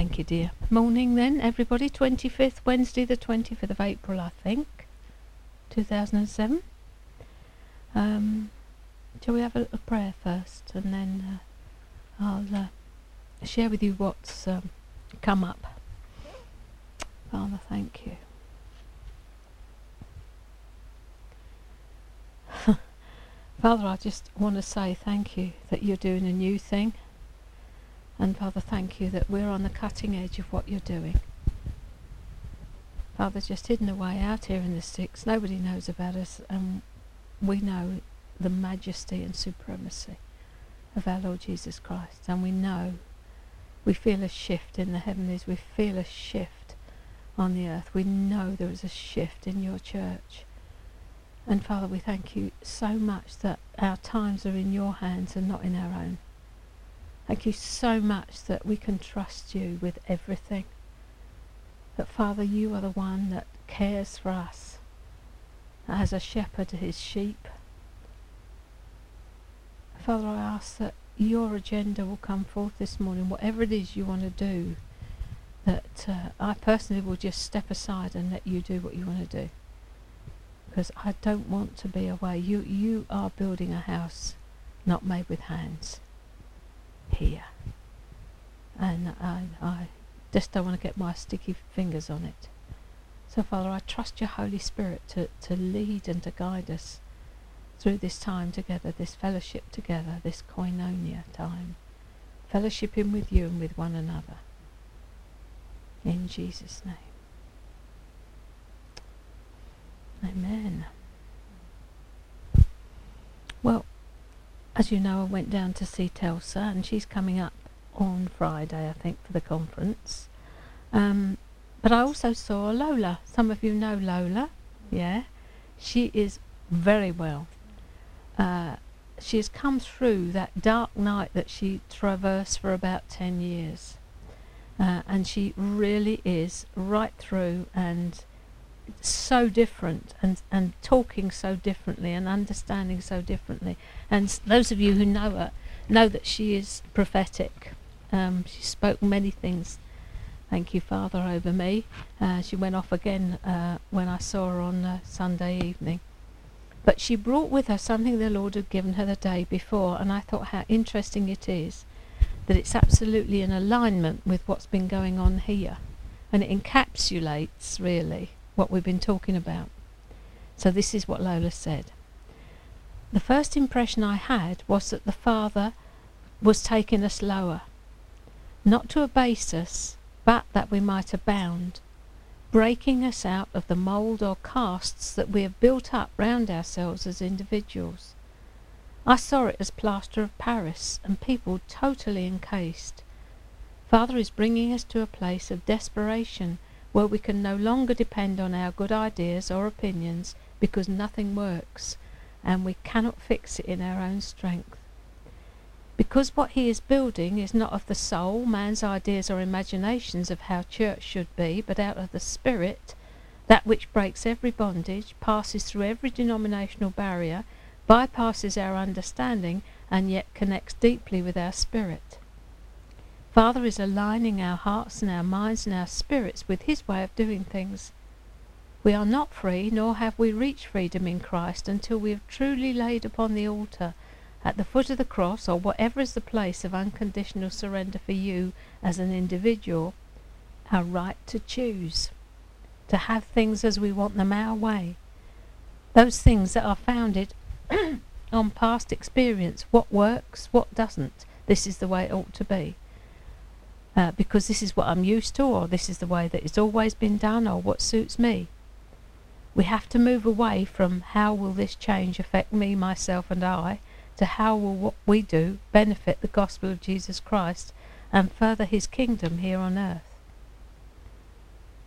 Thank you, dear. Morning then, everybody. 25th, Wednesday, the 25th of April, I think. 2007. Um, shall we have a little prayer first and then uh, I'll uh, share with you what's um, come up. Father, thank you. Father, I just want to say thank you that you're doing a new thing. And Father, thank you that we're on the cutting edge of what you're doing. Father, just hidden away out here in the sticks, nobody knows about us, and we know the majesty and supremacy of our Lord Jesus Christ. And we know, we feel a shift in the heavenlies, we feel a shift on the earth. We know there is a shift in your church. And Father, we thank you so much that our times are in your hands and not in our own. Thank you so much that we can trust you with everything. That, Father, you are the one that cares for us as a shepherd to his sheep. Father, I ask that your agenda will come forth this morning, whatever it is you want to do, that uh, I personally will just step aside and let you do what you want to do because I don't want to be away. You you are building a house not made with hands here. And I, I just don't want to get my sticky fingers on it. So Father, I trust your Holy Spirit to, to lead and to guide us through this time together, this fellowship together, this koinonia time. Fellowshipping with you and with one another. In Jesus' name. Amen. Well, as you know, I went down to see Telsa, and she's coming up on Friday, I think, for the conference. Um, but I also saw Lola. Some of you know Lola, yeah? She is very well. Uh, she has come through that dark night that she traversed for about 10 years. Uh, and she really is right through and so different and, and talking so differently and understanding so differently. And those of you who know her know that she is prophetic. Um, she spoke many things. Thank you, Father, over me. Uh, she went off again uh, when I saw her on uh, Sunday evening. But she brought with her something the Lord had given her the day before, and I thought how interesting it is that it's absolutely in alignment with what's been going on here. And it encapsulates, really, what we've been talking about. So this is what Lola said. The first impression I had was that the Father was taking us lower, not to abase us, but that we might abound, breaking us out of the mould or casts that we have built up round ourselves as individuals. I saw it as plaster of Paris and people totally encased. Father is bringing us to a place of desperation where we can no longer depend on our good ideas or opinions because nothing works and we cannot fix it in our own strength. Because what he is building is not of the soul, man's ideas or imaginations of how church should be, but out of the spirit, that which breaks every bondage, passes through every denominational barrier, bypasses our understanding, and yet connects deeply with our spirit. Father is aligning our hearts and our minds and our spirits with His way of doing things. We are not free, nor have we reached freedom in Christ until we have truly laid upon the altar, at the foot of the cross, or whatever is the place of unconditional surrender for you as an individual, our right to choose, to have things as we want them our way. Those things that are founded on past experience, what works, what doesn't. This is the way it ought to be uh, because this is what I'm used to, or this is the way that it's always been done, or what suits me. We have to move away from how will this change affect me, myself, and I, to how will what we do benefit the gospel of Jesus Christ and further his kingdom here on earth.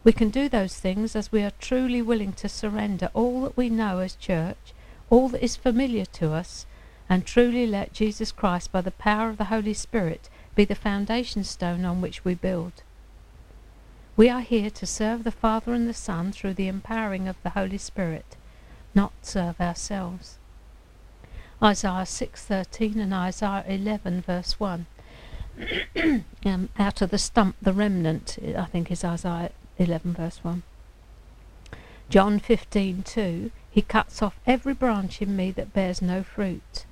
We can do those things as we are truly willing to surrender all that we know as church, all that is familiar to us, and truly let Jesus Christ, by the power of the Holy Spirit, be the foundation stone on which we build. We are here to serve the Father and the Son through the empowering of the Holy Spirit, not serve ourselves. Isaiah 6:13 and Isaiah 11 verse 1. um, out of the stump, the remnant, I think is Isaiah 11, verse 1. John 15, 2, he cuts off every branch in me that bears no fruit.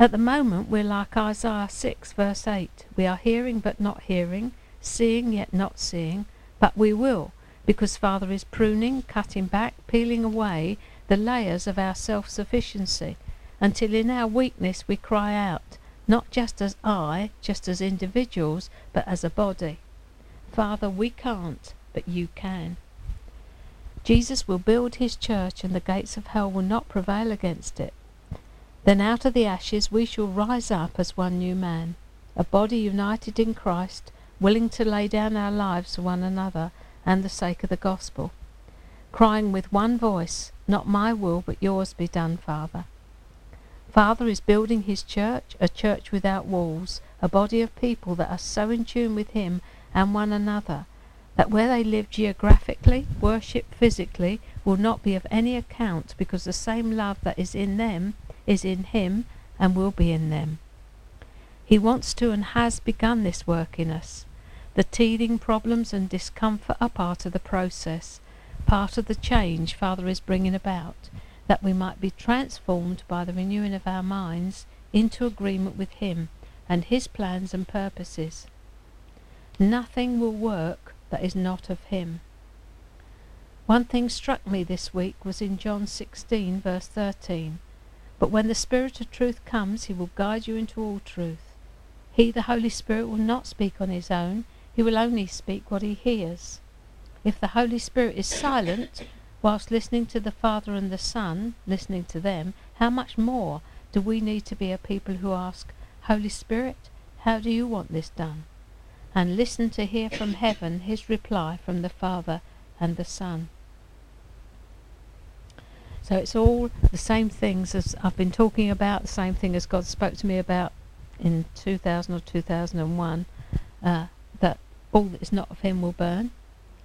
At the moment, we're like Isaiah 6, verse 8. We are hearing but not hearing, seeing yet not seeing, but we will, because Father is pruning, cutting back, peeling away the layers of our self sufficiency, until in our weakness we cry out, not just as I, just as individuals, but as a body. Father, we can't, but you can. Jesus will build his church, and the gates of hell will not prevail against it. Then out of the ashes we shall rise up as one new man, a body united in Christ, willing to lay down our lives for one another and the sake of the gospel, crying with one voice, Not my will, but yours be done, Father. Father is building his church, a church without walls, a body of people that are so in tune with him and one another that where they live geographically, worship physically, will not be of any account because the same love that is in them is in him and will be in them. He wants to and has begun this work in us. The teething problems and discomfort are part of the process, part of the change Father is bringing about, that we might be transformed by the renewing of our minds into agreement with Him and His plans and purposes. Nothing will work that is not of Him. One thing struck me this week was in John 16, verse 13. But when the Spirit of truth comes, he will guide you into all truth. He, the Holy Spirit, will not speak on his own, he will only speak what he hears. If the Holy Spirit is silent, whilst listening to the Father and the Son, listening to them, how much more do we need to be a people who ask, Holy Spirit, how do you want this done? And listen to hear from heaven his reply from the Father and the Son. So it's all the same things as I've been talking about, the same thing as God spoke to me about in 2000 or 2001, uh, that all that is not of Him will burn.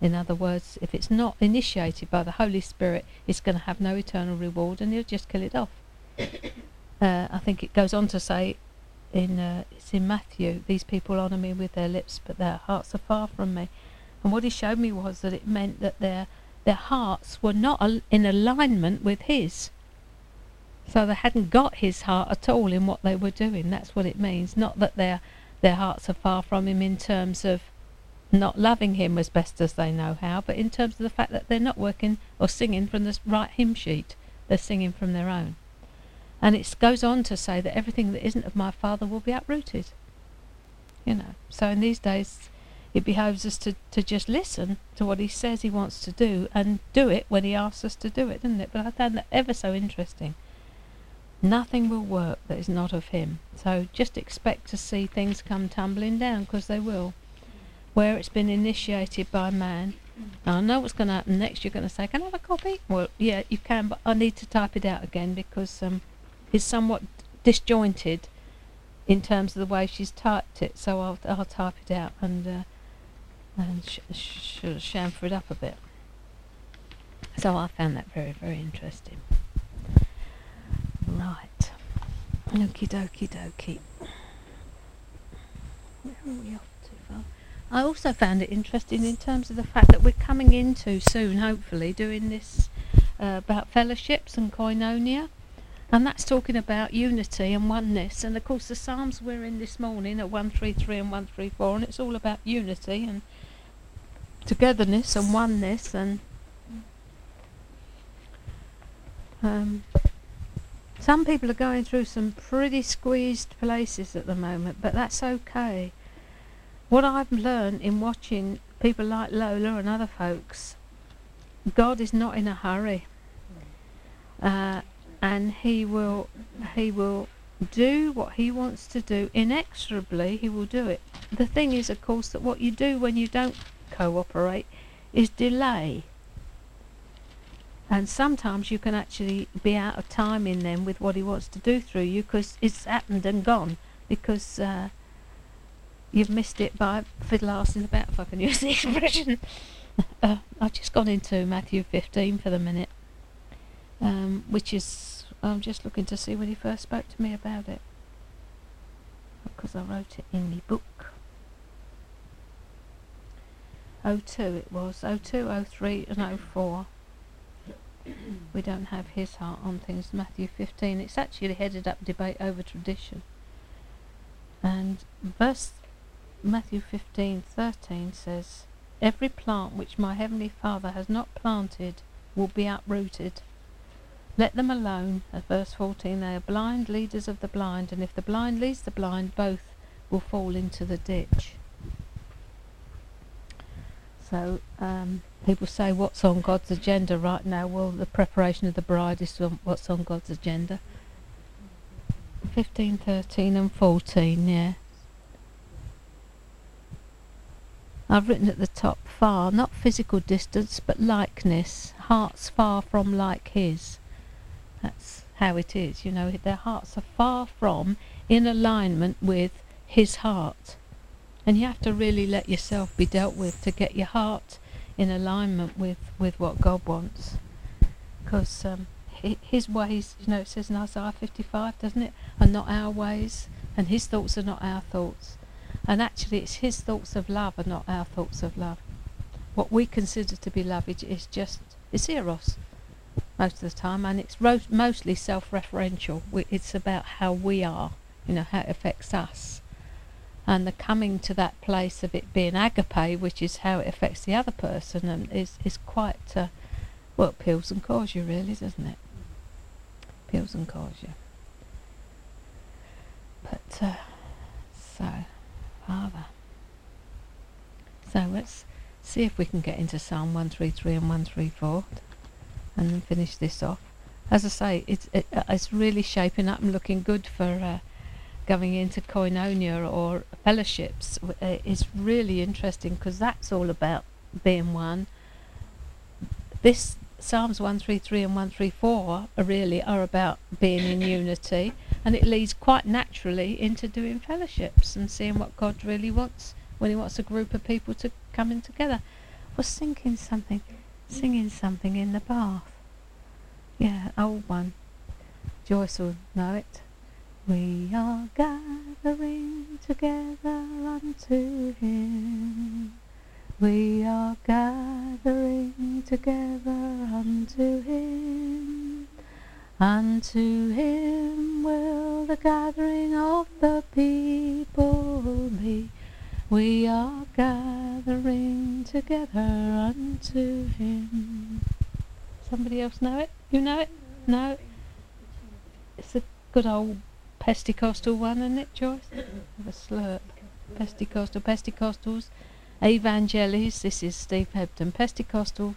In other words, if it's not initiated by the Holy Spirit, it's going to have no eternal reward and He'll just kill it off. Uh, I think it goes on to say in uh, it's in Matthew, these people honour me with their lips, but their hearts are far from me. And what he showed me was that it meant that their their hearts were not in alignment with his. So they hadn't got his heart at all in what they were doing. That's what it means. Not that their their hearts are far from him in terms of not loving him as best as they know how, but in terms of the fact that they're not working or singing from the right hymn sheet. They're singing from their own. And it goes on to say that everything that isn't of my father will be uprooted. You know. So in these days it behoves us to, to just listen to what he says he wants to do and do it when he asks us to do it, doesn't it? But I found that ever so interesting. Nothing will work that is not of him. So just expect to see things come tumbling down because they will. Where it's been initiated by man. I know what's going to happen next. You're going to say, Can I have a copy? Well, yeah, you can, but I need to type it out again because um, it's somewhat disjointed in terms of the way she's typed it. So I'll, I'll type it out and. Uh, and sh- sh- chamfer it up a bit. So I found that very, very interesting. Right. Okie dokie dokie. Where are we off to? I also found it interesting in terms of the fact that we're coming into soon, hopefully, doing this uh, about fellowships and koinonia. And that's talking about unity and oneness. And of course, the Psalms we're in this morning are 133 and 134, and it's all about unity and togetherness and oneness and um, some people are going through some pretty squeezed places at the moment, but that's okay. What I've learned in watching people like Lola and other folks, God is not in a hurry, uh, and He will He will do what He wants to do inexorably. He will do it. The thing is, of course, that what you do when you don't cooperate is delay. And sometimes you can actually be out of time in them with what he wants to do through you because it's happened and gone because uh, you've missed it by fiddle the bat, if I can use the expression. uh, I've just gone into Matthew 15 for the minute, um, which is, I'm just looking to see when he first spoke to me about it. because I wrote it in my book. 02 it was, 02, 03 and 04. we don't have his heart on things. Matthew 15, it's actually headed up debate over tradition. And verse Matthew 15, 13 says, Every plant which my heavenly Father has not planted will be uprooted. Let them alone. At verse 14, they are blind leaders of the blind, and if the blind leads the blind, both will fall into the ditch. So um, people say, what's on God's agenda right now? Well, the preparation of the bride is what's on God's agenda. 15, 13 and 14, yeah. I've written at the top, far, not physical distance, but likeness, hearts far from like his. That's how it is, you know, their hearts are far from in alignment with his heart. And you have to really let yourself be dealt with to get your heart in alignment with, with what God wants. Because um, his ways, you know, it says in Isaiah 55, doesn't it, are not our ways, and his thoughts are not our thoughts. And actually, it's his thoughts of love are not our thoughts of love. What we consider to be love is just, it's eros most of the time, and it's mostly self-referential. It's about how we are, you know, how it affects us, and the coming to that place of it being agape, which is how it affects the other person, and is is quite uh, well, peels and cores you really, doesn't it? Peels and cores you. But uh, so, Father. So let's see if we can get into Psalm 133 and 134 and then finish this off. As I say, it's it, uh, it's really shaping up and looking good for uh, going into koinonia or fellowships. Uh, it's really interesting because that's all about being one. This Psalms 133 and 134 are really are about being in unity, and it leads quite naturally into doing fellowships and seeing what God really wants when He wants a group of people to come in together. Was thinking something singing something in the bath. Yeah, old one. Joyce will know it. We are gathering together unto Him. We are gathering together unto Him. Unto Him will the gathering of the people be. We are gathering together unto him. Somebody else know it? You know it? No? It's a good old Pentecostal one, isn't it, Joyce? Have a slurp. Pentecostal, Pentecostals, Evangelis, this is Steve Hepden, Pentecostal,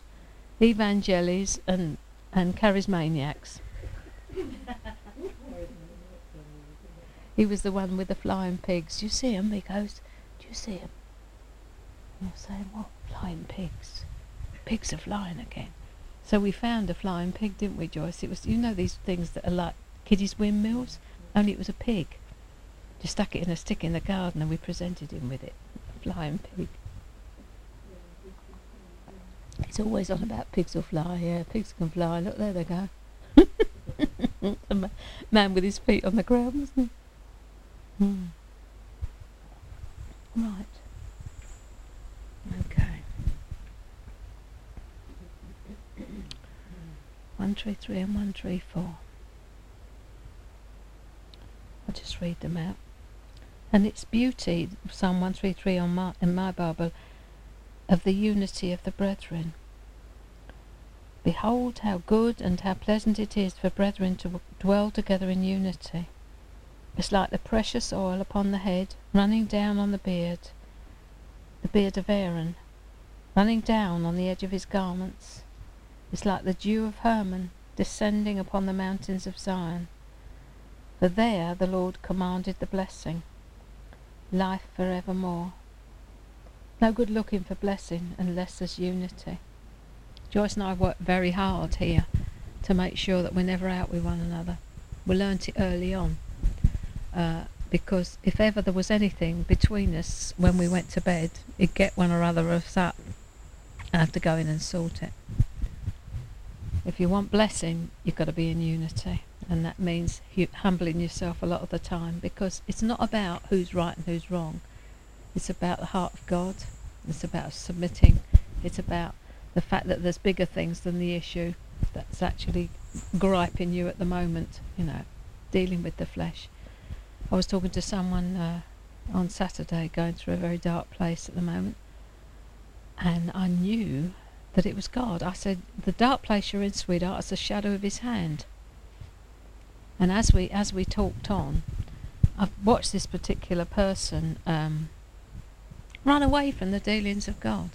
Evangelis and, and Charismaniacs. he was the one with the flying pigs. Do you see him? He goes, Do you see him? And you're saying, what? Flying pigs. Pigs are flying again. So we found a flying pig, didn't we, Joyce? It was, you know, these things that are like kiddies' windmills, only it was a pig. Just stuck it in a stick in the garden and we presented him with it. A flying pig. It's always on about pigs will fly, yeah, pigs can fly. Look, there they go. a man with his feet on the ground, wasn't he? Hmm. Right. Okay. One tree three and one tree four. I'll just read them out. And its beauty, Psalm 133 on my, in my Bible, of the unity of the brethren. Behold how good and how pleasant it is for brethren to dwell together in unity. It's like the precious oil upon the head, running down on the beard, the beard of Aaron, running down on the edge of his garments. It's like the dew of Hermon, descending upon the mountains of Zion. For there the Lord commanded the blessing, life for evermore. No good looking for blessing unless there's unity. Joyce and I worked very hard here to make sure that we're never out with one another. We learnt it early on. Uh, because if ever there was anything between us when we went to bed, it'd get one or other of us up and have to go in and sort it. If you want blessing, you've got to be in unity. And that means humbling yourself a lot of the time because it's not about who's right and who's wrong. It's about the heart of God. It's about submitting. It's about the fact that there's bigger things than the issue that's actually griping you at the moment. You know, dealing with the flesh. I was talking to someone uh, on Saturday, going through a very dark place at the moment, and I knew that it was God. I said, "The dark place you're in, sweetheart, is the shadow of His hand." And as we as we talked on, I've watched this particular person um, run away from the dealings of God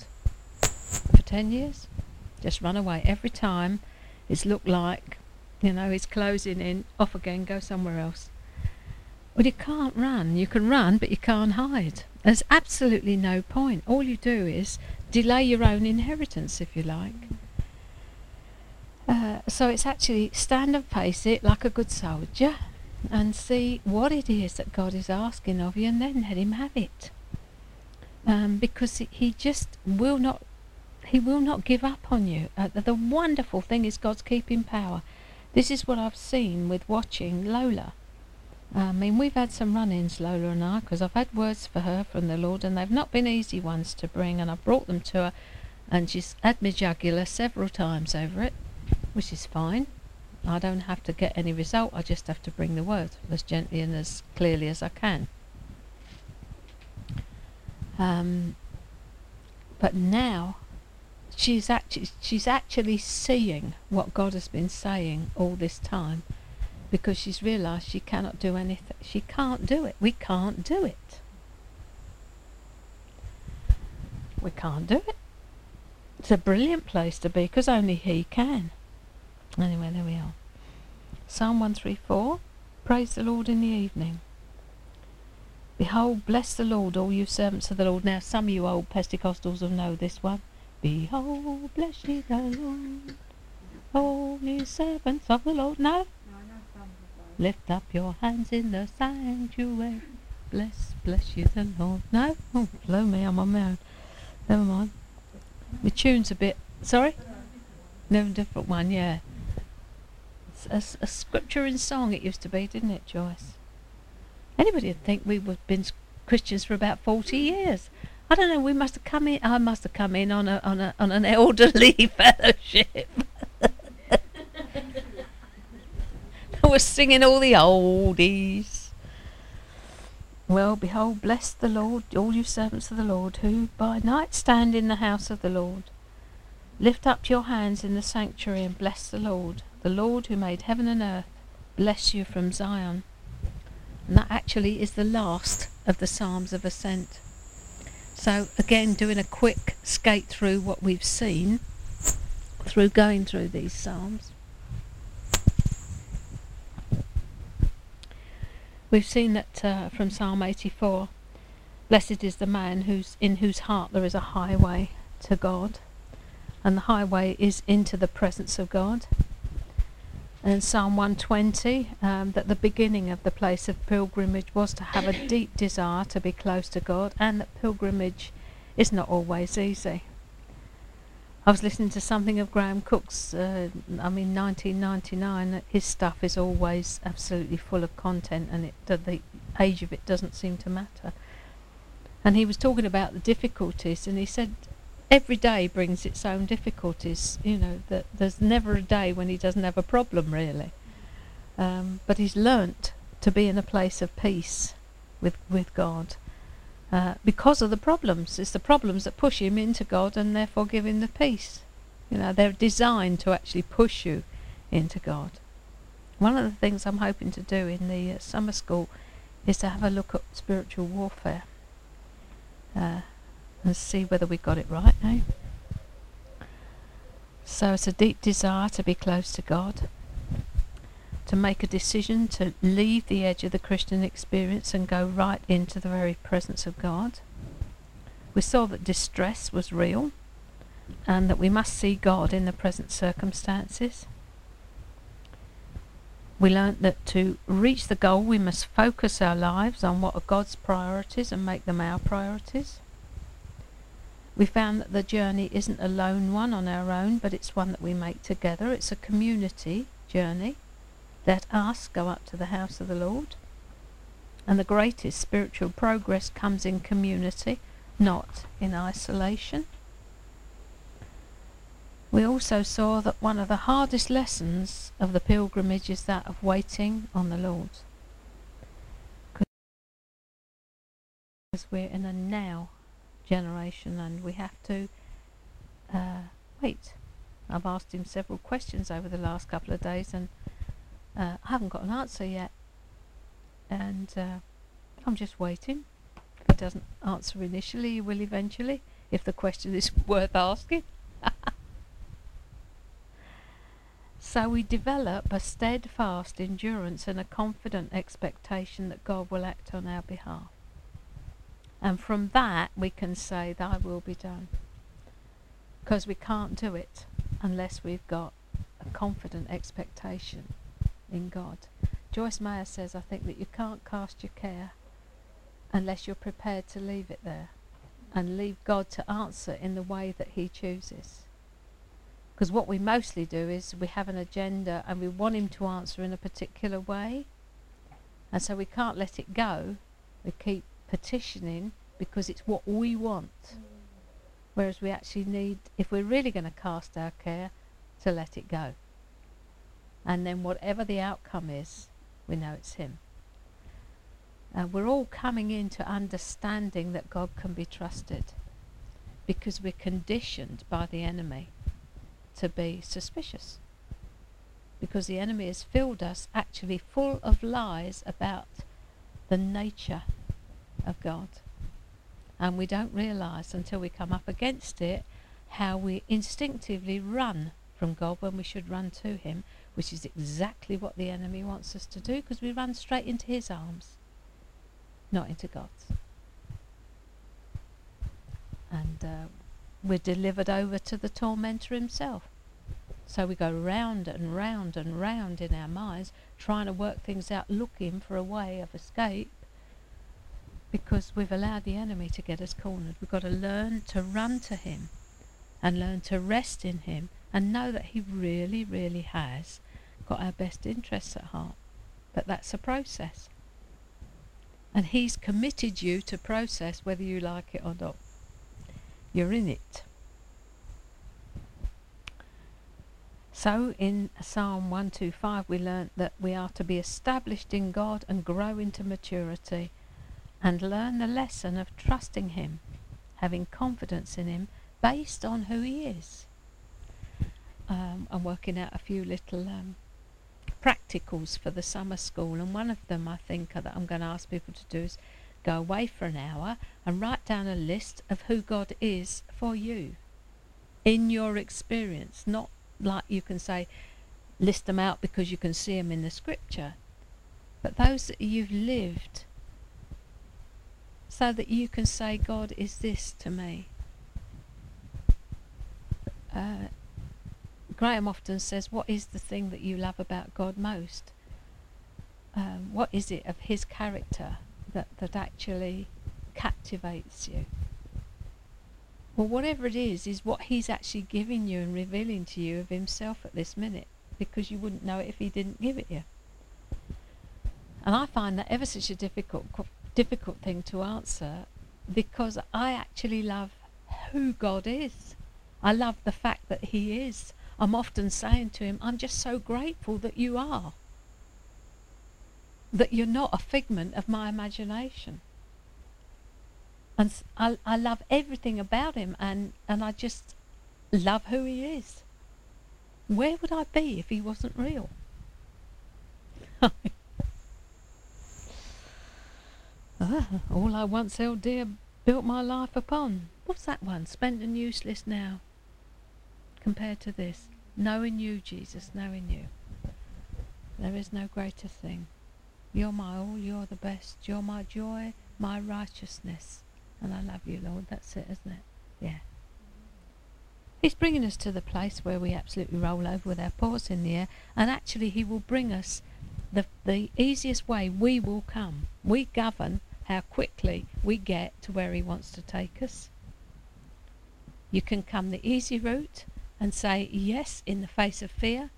for ten years. Just run away every time. It's looked like, you know, he's closing in, off again, go somewhere else. Well, you can't run. You can run, but you can't hide. There's absolutely no point. All you do is delay your own inheritance, if you like. Uh, so it's actually stand and face it like a good soldier and see what it is that God is asking of you and then let Him have it. Um, because He just will not. He will not give up on you. Uh, the, the wonderful thing is God's keeping power. This is what I've seen with watching Lola. I mean, we've had some run-ins, Lola and I, because I've had words for her from the Lord, and they've not been easy ones to bring, and I've brought them to her, and she's had me jugular several times over it, which is fine. I don't have to get any result, I just have to bring the word as gently and as clearly as I can. Um, but now, she's actually she's actually seeing what God has been saying all this time because she's realised she cannot do anything. She can't do it. We can't do it. We can't do it. It's a brilliant place to be because only He can. Anyway, there we are. Psalm 134 Praise the Lord in the evening. Behold, bless the Lord, all you servants of the Lord. Now, some of you old Pentecostals will know this one. Behold, bless ye the Lord, all ye servants of the Lord. No? Lift up your hands in the sanctuary. Bless, bless you the Lord. No? Oh, blow me, I'm on my own. Never mind. The tune's a bit. Sorry? No, different one, yeah. A, a scripture in song it used to be, didn't it, Joyce? Anybody would think we have been Christians for about 40 years. I don't know, we must have come in, I must have come in on, a, on, a, on an elderly fellowship. I was singing all the oldies. Well, behold, bless the Lord, all you servants of the Lord, who by night stand in the house of the Lord. Lift up your hands in the sanctuary and bless the Lord. The Lord who made heaven and earth, bless you from Zion. And that actually is the last of the Psalms of Ascent. So, again, doing a quick skate through what we've seen through going through these Psalms. We've seen that uh, from Psalm 84 Blessed is the man whose, in whose heart there is a highway to God, and the highway is into the presence of God. And Psalm 120, um, that the beginning of the place of pilgrimage was to have a deep desire to be close to God, and that pilgrimage is not always easy. I was listening to something of Graham Cooke's, uh, I mean, 1999. His stuff is always absolutely full of content, and it, the age of it doesn't seem to matter. And he was talking about the difficulties, and he said every day brings its own difficulties. You know that there's never a day when he doesn't have a problem, really. Um, but he's learnt to be in a place of peace with with God uh, because of the problems. It's the problems that push him into God and therefore give him the peace. You know, they're designed to actually push you into God. One of the things I'm hoping to do in the uh, summer school is to have a look at spiritual warfare uh, and see whether we got it right now. So it's a deep desire to be close to God to make a decision to leave the edge of the Christian experience and go right into the very presence of God. We saw that distress was real and that we must see God in the present circumstances. We learnt that to reach the goal, we must focus our lives on what are God's priorities and make them our priorities. We found that the journey isn't a lone one on our own, but it's one that we make together. It's a community journey. Let us go up to the house of the Lord. And the greatest spiritual progress comes in community, not in isolation. We also saw that one of the hardest lessons of the pilgrimage is that of waiting on the Lord. Because we're in a now generation and we have to uh, wait. I've asked him several questions over the last couple of days and uh, I haven't got an answer yet. And uh, I'm just waiting. If he doesn't answer initially, he will eventually, if the question is worth asking. So we develop a steadfast endurance and a confident expectation that God will act on our behalf. And from that, we can say, Thy will be done. Because we can't do it unless we've got a confident expectation in God. Joyce Meyer says, I think, that you can't cast your care unless you're prepared to leave it there and leave God to answer in the way that He chooses. Because what we mostly do is we have an agenda and we want him to answer in a particular way. And so we can't let it go. We keep petitioning because it's what we want. Whereas we actually need, if we're really going to cast our care, to let it go. And then whatever the outcome is, we know it's Him. Uh, we're all coming into understanding that God can be trusted because we're conditioned by the enemy to be suspicious. Because the enemy has filled us actually full of lies about the nature of God. And we don't realize until we come up against it how we instinctively run from God when we should run to Him, which is exactly what the enemy wants us to do because we run straight into His arms, not into God's. And uh, we're delivered over to the tormentor himself. So we go round and round and round in our minds, trying to work things out, looking for a way of escape, because we've allowed the enemy to get us cornered. We've got to learn to run to him and learn to rest in him and know that he really, really has got our best interests at heart. But that's a process. And he's committed you to process whether you like it or not. You're in it. So in Psalm 125 we learnt that we are to be established in God and grow into maturity and learn the lesson of trusting Him, having confidence in Him based on who He is. Um, I'm working out a few little um, practicals for the summer school and one of them I think that I'm going to ask people to do is go away for an hour and write down a list of who God is for you in your experience, not like you can say list them out because you can see them in the scripture, but those that you've lived so that you can say, God is this to me. Uh, Graham often says, What is the thing that you love about God most? Um, what is it of his character that, that actually captivates you. Well, whatever it is, is what he's actually giving you and revealing to you of himself at this minute, because you wouldn't know it if he didn't give it you. And I find that ever such a difficult, difficult thing to answer, because I actually love who God is. I love the fact that He is. I'm often saying to Him, I'm just so grateful that you are that you're not a figment of my imagination. And I, I love everything about him, and, and I just love who he is. Where would I be if he wasn't real? ah, all I once held dear built my life upon. What's that one? Spent and useless now. Compared to this, knowing you, Jesus, knowing you. There is no greater thing. You're my all, you're the best, you're my joy, my righteousness. And I love you, Lord. That's it, isn't it? Yeah. He's bringing us to the place where we absolutely roll over with our paws in the air, and actually, He will bring us the, the easiest way we will come. We govern how quickly we get to where He wants to take us. You can come the easy route and say yes in the face of fear,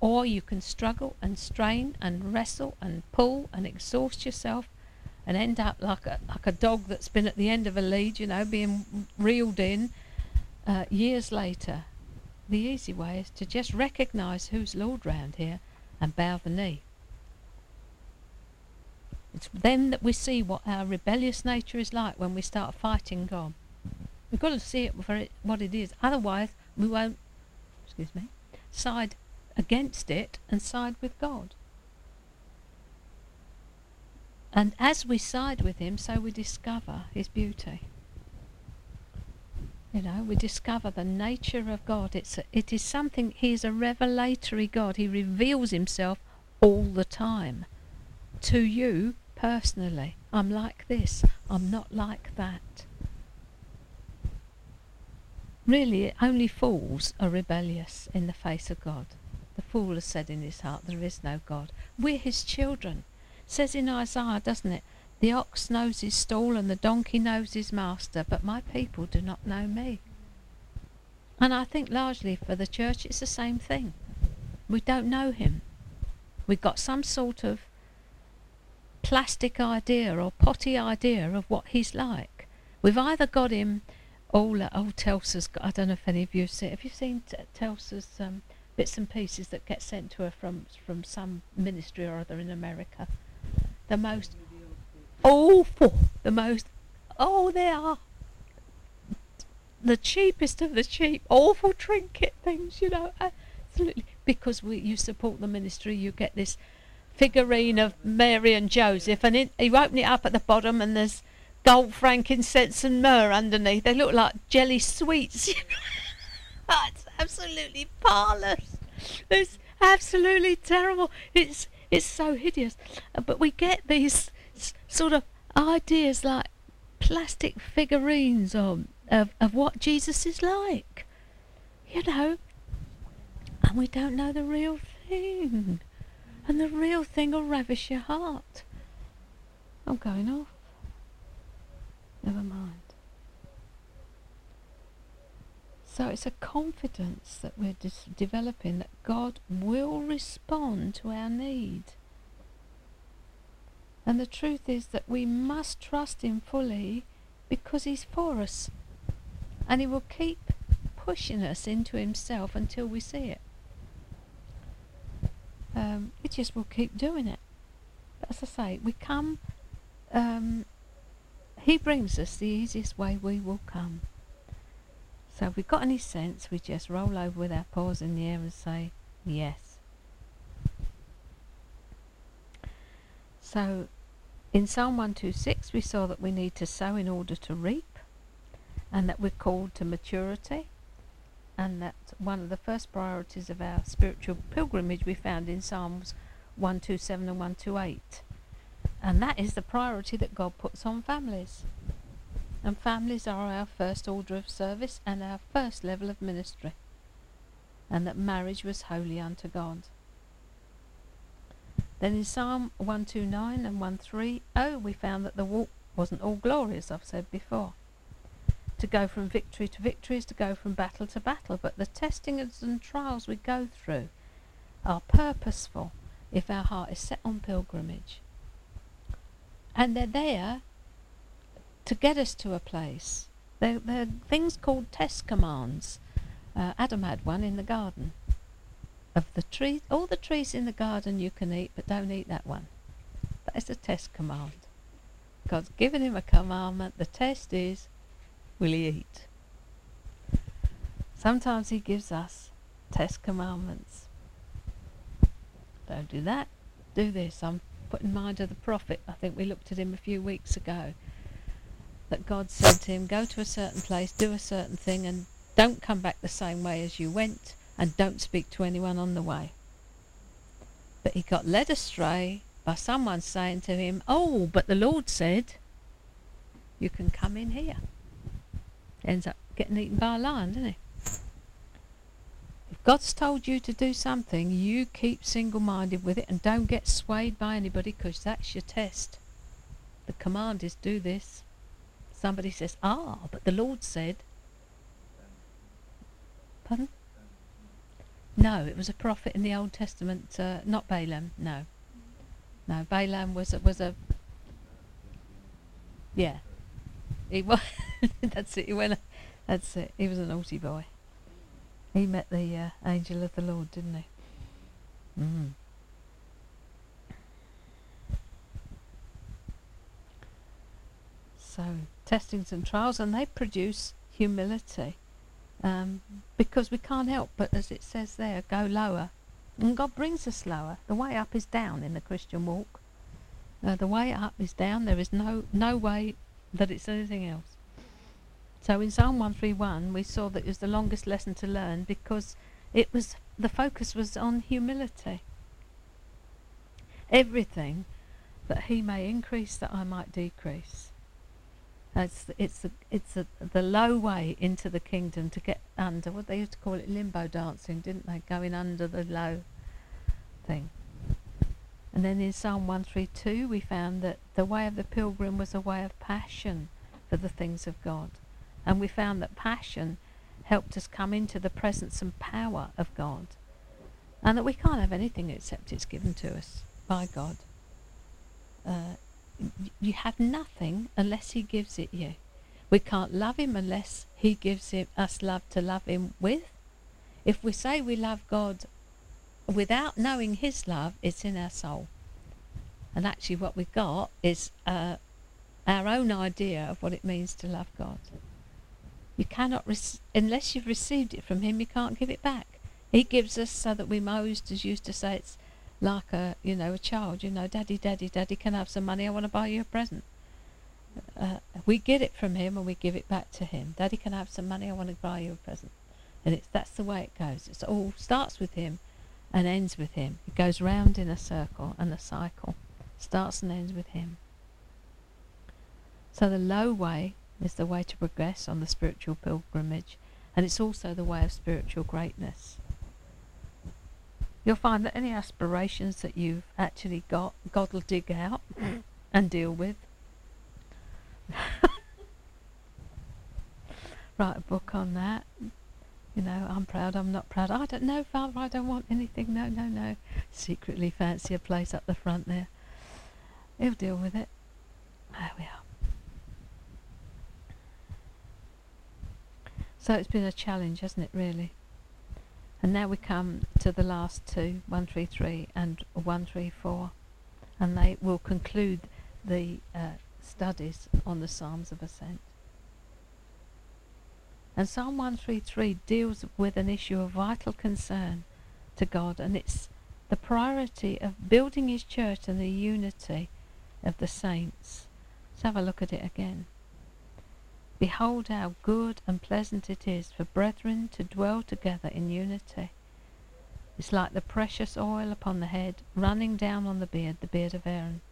Or you can struggle and strain and wrestle and pull and exhaust yourself and end up like a, like a dog that's been at the end of a lead, you know, being reeled in uh, years later. The easy way is to just recognise who's Lord round here and bow the knee. It's then that we see what our rebellious nature is like when we start fighting God. We've got to see it for it, what it is. Otherwise, we won't, excuse me, side against it and side with God. And as we side with Him, so we discover His beauty. You know, we discover the nature of God. It's a, it is something. He is a revelatory God. He reveals Himself all the time to you personally. I'm like this. I'm not like that. Really, only fools are rebellious in the face of God. The fool has said in his heart, There is no God. We're his children. It says in Isaiah, doesn't it? The ox knows his stall and the donkey knows his master, but my people do not know me. And I think largely for the church it's the same thing. We don't know him. We've got some sort of plastic idea or potty idea of what he's like. We've either got him all old Telsa's got, I don't know if any of you have seen have you seen Telsa's um, bits and pieces that get sent to her from from some ministry or other in America the most awful the most oh they are the cheapest of the cheap awful trinket things you know absolutely because we, you support the ministry you get this figurine of Mary and Joseph, and it, you open it up at the bottom, and there's gold, frankincense, and myrrh underneath. They look like jelly sweets. Oh, it's absolutely parlous. It's absolutely terrible. It's it's so hideous. Uh, but we get these sort of ideas like plastic figurines of, of, of what Jesus is like. You know, and we don't know the real thing and the real thing will ravish your heart. I'm going off. Never mind. So it's a confidence that we're developing that God will respond to our need. And the truth is that we must trust Him fully because He's for us. And He will keep pushing us into Himself until we see it um, we just will keep doing it. But as I say, we come, um, He brings us the easiest way we will come. So if we've got any sense, we just roll over with our paws in the air and say, yes. So in Psalm 126, we saw that we need to sow in order to reap, and that we're called to maturity and that one of the first priorities of our spiritual pilgrimage we found in Psalms 127 and 128. And that is the priority that God puts on families. And families are our first order of service and our first level of ministry. And that marriage was holy unto God. Then in Psalm 129 and 130, oh, we found that the walk wasn't all glorious, I've said before to go from victory to victory is to go from battle to battle. But the testings and trials we go through are purposeful if our heart is set on pilgrimage. And they're there to get us to a place. They're, they're things called test commands. Uh, Adam had one in the garden. Of the tree, all the trees in the garden you can eat, but don't eat that one. That is a test command. God's given him a commandment. The test is will he eat? Sometimes he gives us test commandments. Don't do that. Do this. I'm putting mind of the prophet. I think we looked at him a few weeks ago. That God said to him, Go to a certain place, do a certain thing, and don't come back the same way as you went, and don't speak to anyone on the way. But he got led astray by someone saying to him, Oh, but the Lord said, You can come in here ends up getting eaten by a lion, doesn't he? If God's told you to do something, you keep single minded with it and don't get swayed by anybody because that's your test. The command is do this. Somebody says, ah, but the Lord said. Pardon? No, it was a prophet in the Old Testament. Uh, not Balaam. No, no. Balaam was was a. Yeah, he was. that's it. He went. That's it. He was a naughty boy. He met the uh, angel of the Lord, didn't he? Mm. So testings and trials, and they produce humility, um, because we can't help but, as it says there, go lower, and God brings us lower. The way up is down in the Christian walk. Uh, the way up is down. There is no no way that it's anything else. So in Psalm 131, we saw that it was the longest lesson to learn because it was the focus was on humility. Everything that He may increase, that I might decrease. It's it's a, it's a, the low way into the kingdom to get under what they used to call it limbo dancing, didn't they? Going under the low thing. And then in Psalm 132, we found that the way of the pilgrim was a way of passion for the things of God. And we found that passion helped us come into the presence and power of God. And that we can't have anything except it's given to us by God. Uh, you have nothing unless He gives it you. We can't love Him unless He gives him, us love to love Him with. If we say we love God without knowing His love, it's in our soul. And actually, what we've got is uh, our own idea of what it means to love God. You cannot, unless you've received it from Him, you can't give it back. He gives us so that we most, as used to say, it's like a you know a child you know daddy daddy daddy can I have some money i want to buy you a present uh, we get it from him and we give it back to him daddy can I have some money i want to buy you a present and it's that's the way it goes it all starts with him and ends with him it goes round in a circle and a cycle starts and ends with him so the low way is the way to progress on the spiritual pilgrimage and it's also the way of spiritual greatness you'll find that any aspirations that you've actually got, God will dig out and deal with. Write a book on that. You know, I'm proud, I'm not proud. I don't know, Father, I don't want anything. No, no, no. Secretly fancy a place up the front there. He'll deal with it. There we are. So it's been a challenge, hasn't it, really? And now we come to the last two, 133 and 134, and they will conclude the uh, studies on the Psalms of Ascent. And Psalm 133 deals with an issue of vital concern to God, and it's the priority of building His church and the unity of the saints. Let's have a look at it again. Behold how good and pleasant it is for brethren to dwell together in unity. It's like the precious oil upon the head, running down on the beard, the beard of Aaron,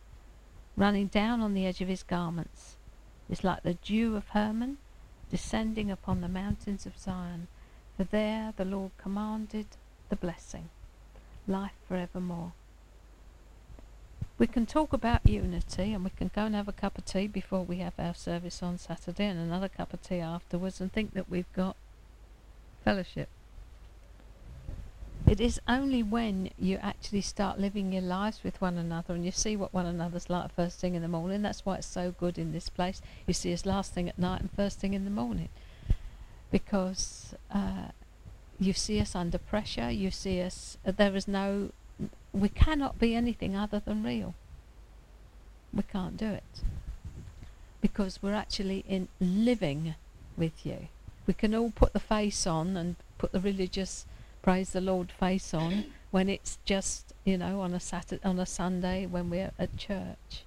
running down on the edge of his garments. It's like the dew of Hermon, descending upon the mountains of Zion. For there the Lord commanded the blessing, life for evermore. We can talk about unity and we can go and have a cup of tea before we have our service on Saturday and another cup of tea afterwards and think that we've got fellowship. It is only when you actually start living your lives with one another and you see what one another's like first thing in the morning. That's why it's so good in this place. You see us last thing at night and first thing in the morning. Because uh, you see us under pressure, you see us, uh, there is no we cannot be anything other than real. We can't do it. Because we're actually in living with you. We can all put the face on and put the religious praise the Lord face on when it's just, you know, on a Saturday on a Sunday when we're at church.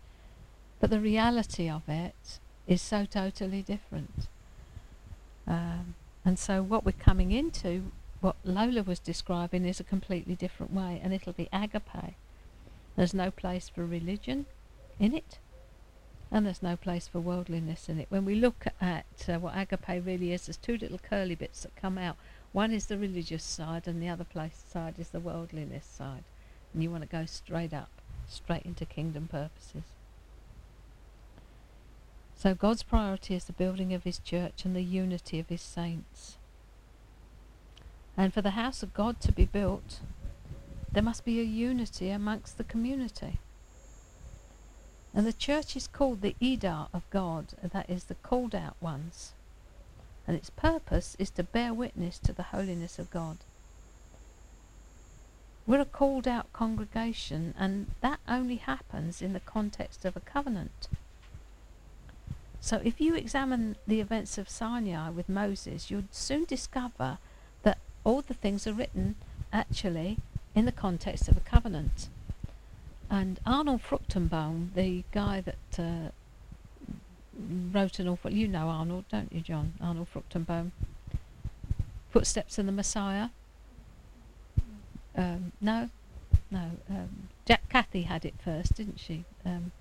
But the reality of it is so totally different. Um, and so what we're coming into what Lola was describing is a completely different way, and it'll be agape. There's no place for religion in it, and there's no place for worldliness in it. When we look at uh, what agape really is, there's two little curly bits that come out. One is the religious side, and the other place side is the worldliness side. And you want to go straight up, straight into kingdom purposes. So God's priority is the building of His church and the unity of His saints. And for the house of God to be built, there must be a unity amongst the community. And the church is called the Edah of God, that is the called out ones. And its purpose is to bear witness to the holiness of God. We're a called out congregation, and that only happens in the context of a covenant. So if you examine the events of Sinai with Moses, you'd soon discover that all the things are written actually in the context of a covenant. And Arnold Fruchtenbaum, the guy that uh, wrote an awful, you know Arnold, don't you, John? Arnold Fruchtenbaum. Footsteps in the Messiah. Um, no, no. Um, Jack Cathy had it first, didn't she? Um,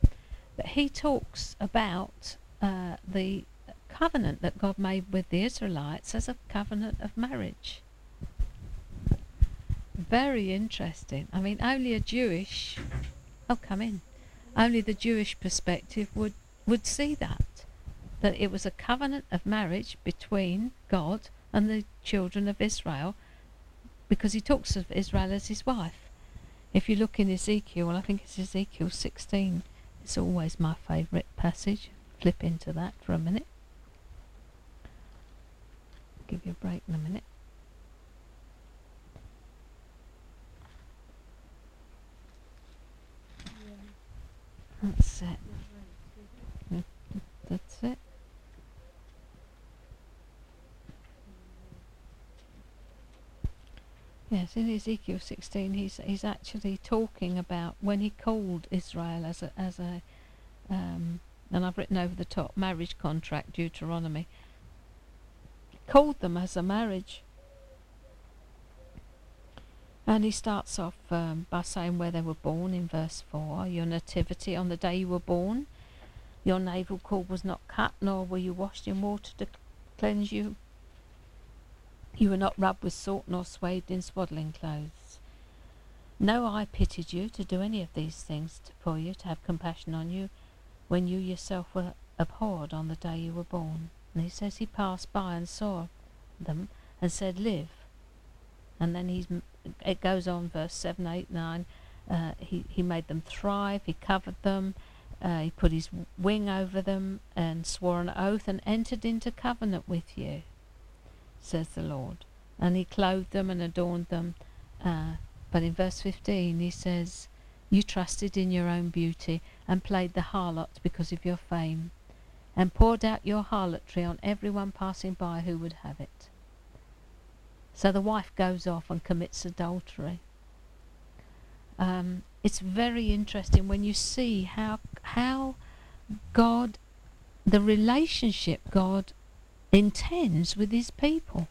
but he talks about uh, the covenant that God made with the Israelites as a covenant of marriage. Very interesting. I mean, only a Jewish, oh, come in, only the Jewish perspective would, would see that. That it was a covenant of marriage between God and the children of Israel, because he talks of Israel as his wife. If you look in Ezekiel, I think it's Ezekiel 16, it's always my favourite passage flip into that for a minute. Give you a break in a minute. That's it. That's it. Yes, in Ezekiel 16, he's he's actually talking about when he called Israel as a as a um, and I've written over the top marriage contract Deuteronomy. He called them as a marriage. And he starts off um, by saying where they were born in verse 4 your nativity on the day you were born. Your navel cord was not cut, nor were you washed in water to cleanse you. You were not rubbed with salt, nor swathed in swaddling clothes. No eye pitied you to do any of these things for you, to have compassion on you when you yourself were abhorred on the day you were born. And he says he passed by and saw them and said, Live. And then he's, it goes on, verse 7, 8, 9. Uh, he, he made them thrive, he covered them, uh, he put his wing over them and swore an oath and entered into covenant with you, says the Lord. And he clothed them and adorned them. Uh, but in verse 15 he says, You trusted in your own beauty and played the harlot because of your fame, and poured out your harlotry on everyone passing by who would have it. So the wife goes off and commits adultery. Um, it's very interesting when you see how how God, the relationship God intends with His people.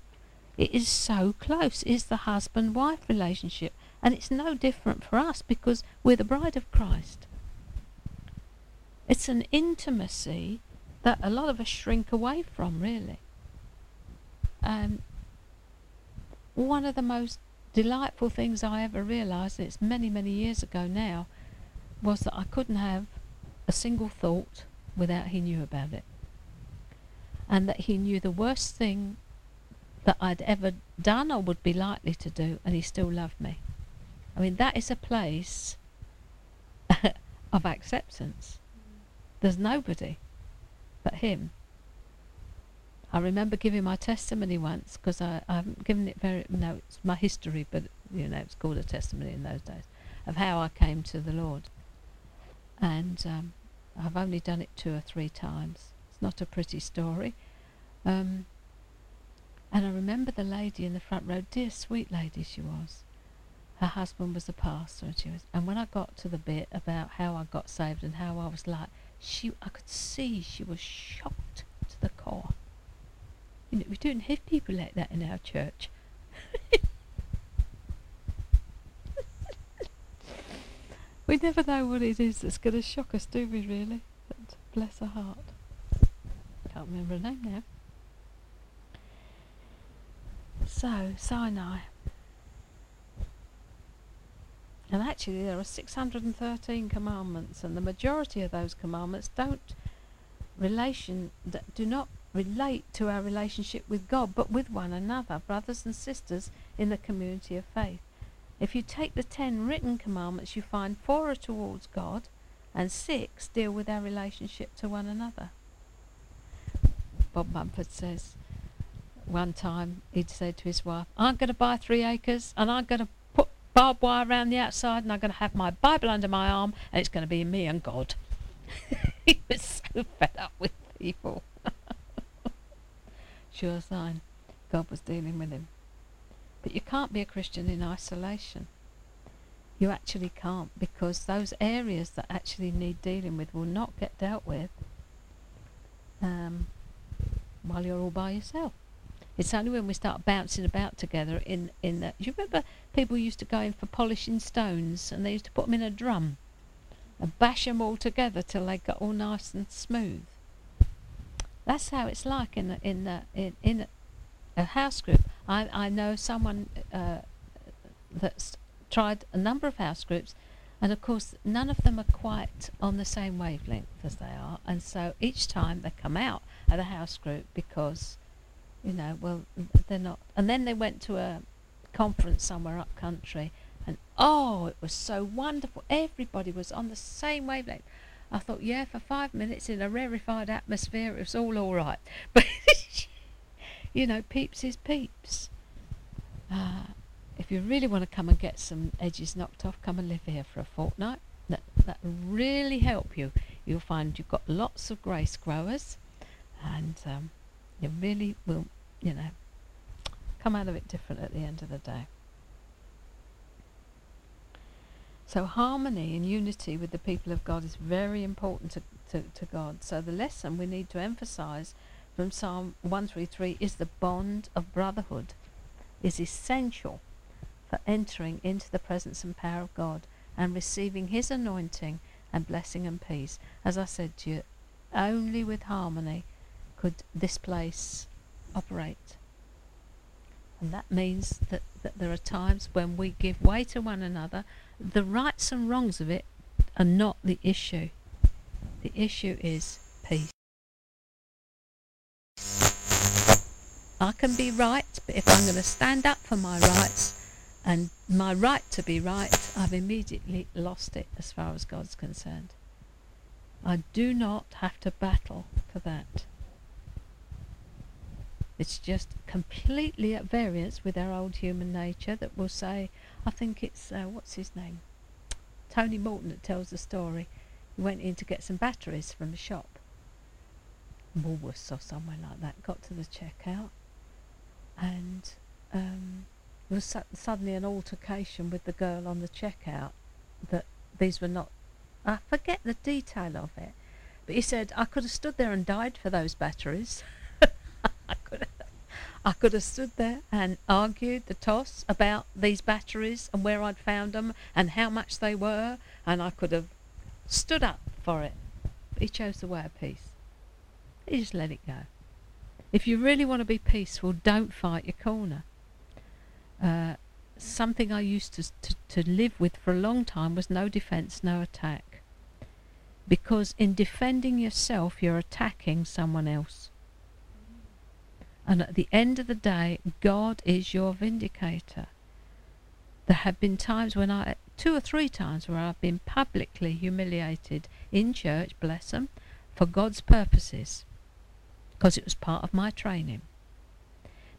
It is so close. It's the husband-wife relationship, and it's no different for us because we're the bride of Christ. It's an intimacy that a lot of us shrink away from, really. Um, one of the most delightful things I ever realised, it's many, many years ago now, was that I couldn't have a single thought without he knew about it. And that he knew the worst thing that I'd ever done or would be likely to do, and he still loved me. I mean, that is a place of acceptance. There's nobody but him. I remember giving my testimony once because I, I haven't given it very, no, it's my history, but you know, it's called a testimony in those days, of how I came to the Lord. And um, I've only done it two or three times. Not a pretty story. Um, and I remember the lady in the front row, dear sweet lady she was. Her husband was a pastor, and she was. And when I got to the bit about how I got saved and how I was like, she I could see she was shocked to the core. You know, we don't have people like that in our church. we never know what it is that's going to shock us, do we, really? But bless her heart. Can't remember her name now. So, Sinai. And actually, there are 613 commandments, and the majority of those commandments don't relation that do not relate to our relationship with God, but with one another, brothers and sisters in the community of faith. If you take the ten written commandments, you find four are towards God and six deal with our relationship to one another. Bob Mumford says one time he'd said to his wife, I'm going to buy three acres and I'm going to put barbed wire around the outside and I'm going to have my Bible under my arm and it's going to be me and God. he was so fed up with people. sure sign God was dealing with him. But you can't be a Christian in isolation. You actually can't because those areas that actually need dealing with will not get dealt with um, while you're all by yourself. It's only when we start bouncing about together in in that. You remember people used to go in for polishing stones and they used to put them in a drum and bash them all together till they got all nice and smooth. That's how it's like in a, in a, in in a, a house group. I I know someone uh, that's tried a number of house groups, and of course none of them are quite on the same wavelength as they are, and so each time they come out of the house group because, you know, well they're not. And then they went to a conference somewhere up country, and oh, it was so wonderful. Everybody was on the same wavelength. I thought, yeah, for five minutes in a rarefied atmosphere, it was all all right. But you know, peeps is peeps. Uh, if you really want to come and get some edges knocked off, come and live here for a fortnight. That that really help you. You'll find you've got lots of grace growers, and um, you really will, you know, come out of it different at the end of the day. So harmony and unity with the people of God is very important to, to, to God. So the lesson we need to emphasize from Psalm 133 is the bond of brotherhood is essential for entering into the presence and power of God and receiving his anointing and blessing and peace. As I said to you, only with harmony could this place operate. And that means that, that there are times when we give way to one another. The rights and wrongs of it are not the issue. The issue is peace. I can be right, but if I'm going to stand up for my rights and my right to be right, I've immediately lost it as far as God's concerned. I do not have to battle for that. It's just completely at variance with our old human nature that will say, I think it's, uh, what's his name? Tony Morton that tells the story. He went in to get some batteries from a shop. Woolworths or somewhere like that. Got to the checkout and um, there was su- suddenly an altercation with the girl on the checkout that these were not. I forget the detail of it, but he said I could have stood there and died for those batteries. I could have stood there and argued the toss about these batteries and where I'd found them and how much they were, and I could have stood up for it. But he chose the way of peace. He just let it go. If you really want to be peaceful, don't fight your corner. Uh, something I used to, to, to live with for a long time was no defense, no attack. Because in defending yourself, you're attacking someone else. And at the end of the day, God is your vindicator. There have been times when I, two or three times, where I've been publicly humiliated in church, bless them, for God's purposes, because it was part of my training.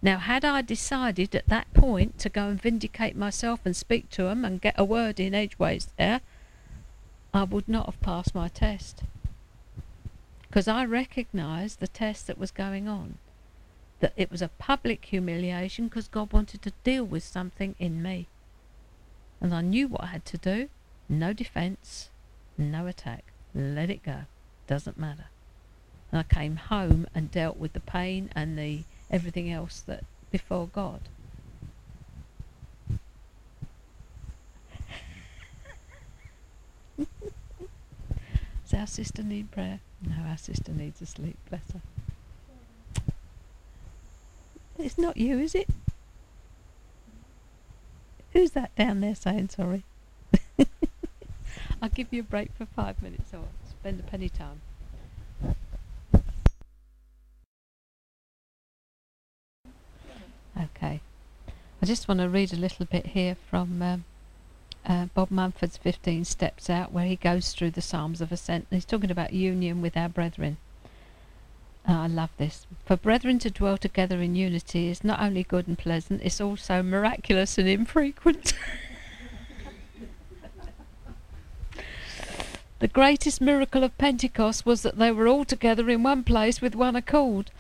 Now, had I decided at that point to go and vindicate myself and speak to them and get a word in edgeways there, I would not have passed my test. Because I recognised the test that was going on that it was a public humiliation because God wanted to deal with something in me. And I knew what I had to do. No defence, no attack. Let it go. Doesn't matter. And I came home and dealt with the pain and the everything else that before God. Does our sister need prayer? No, our sister needs a sleep. Bless her. It's not you, is it? Who's that down there saying sorry? I'll give you a break for five minutes or spend a penny time. Okay. I just want to read a little bit here from um, uh, Bob Mumford's 15 Steps Out, where he goes through the Psalms of Ascent. He's talking about union with our brethren. Uh, I love this. For brethren to dwell together in unity is not only good and pleasant, it's also miraculous and infrequent. the greatest miracle of Pentecost was that they were all together in one place with one accord.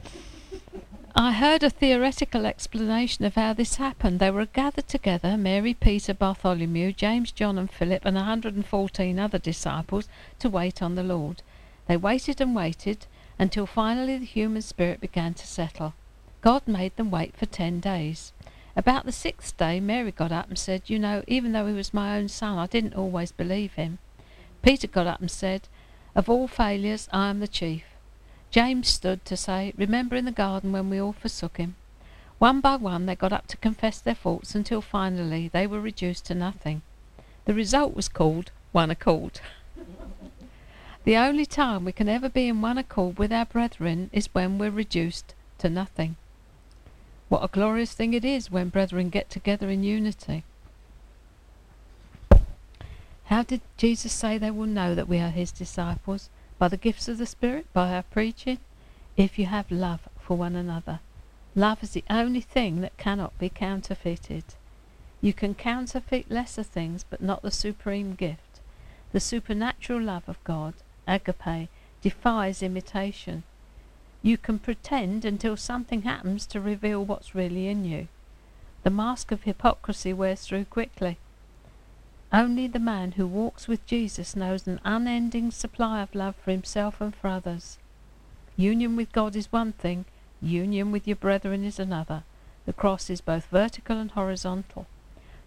I heard a theoretical explanation of how this happened. They were gathered together, Mary, Peter, Bartholomew, James, John, and Philip, and 114 other disciples, to wait on the Lord. They waited and waited until finally the human spirit began to settle. God made them wait for ten days. About the sixth day, Mary got up and said, You know, even though he was my own son, I didn't always believe him. Peter got up and said, Of all failures, I am the chief. James stood to say, Remember in the garden when we all forsook him. One by one they got up to confess their faults until finally they were reduced to nothing. The result was called one accord. the only time we can ever be in one accord with our brethren is when we're reduced to nothing. What a glorious thing it is when brethren get together in unity. How did Jesus say they will know that we are his disciples? by the gifts of the Spirit, by our preaching, if you have love for one another. Love is the only thing that cannot be counterfeited. You can counterfeit lesser things, but not the supreme gift. The supernatural love of God, agape, defies imitation. You can pretend until something happens to reveal what's really in you. The mask of hypocrisy wears through quickly. Only the man who walks with Jesus knows an unending supply of love for himself and for others. Union with God is one thing, union with your brethren is another. The cross is both vertical and horizontal.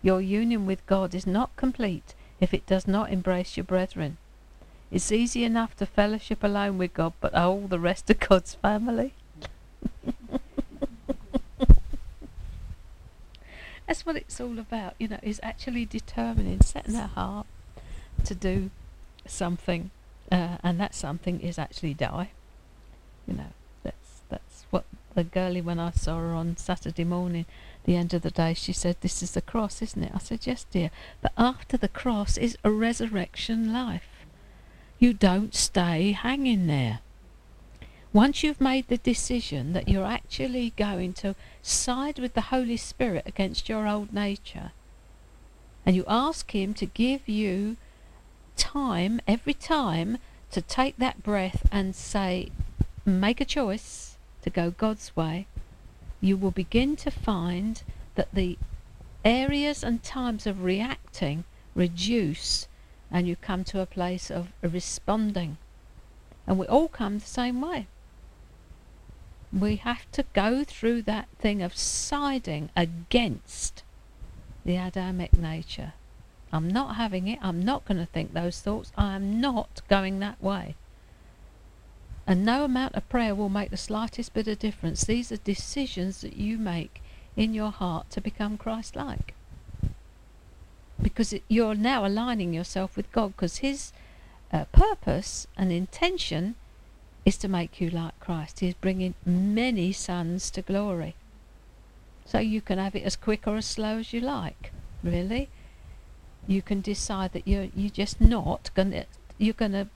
Your union with God is not complete if it does not embrace your brethren. It's easy enough to fellowship alone with God, but all the rest of God's family? That's what it's all about, you know, is actually determining, setting our heart to do something, uh, and that something is actually die. You know, that's that's what the girlie when I saw her on Saturday morning, the end of the day, she said, "This is the cross, isn't it?" I said, "Yes, dear." But after the cross is a resurrection life. You don't stay hanging there. Once you've made the decision that you're actually going to side with the Holy Spirit against your old nature, and you ask Him to give you time every time to take that breath and say, make a choice to go God's way, you will begin to find that the areas and times of reacting reduce and you come to a place of responding. And we all come the same way. We have to go through that thing of siding against the Adamic nature. I'm not having it. I'm not going to think those thoughts. I am not going that way. And no amount of prayer will make the slightest bit of difference. These are decisions that you make in your heart to become Christ like. Because you're now aligning yourself with God, because His uh, purpose and intention is to make you like Christ. He is bringing many sons to glory. So you can have it as quick or as slow as you like, really. You can decide that you're you're just not gonna you're gonna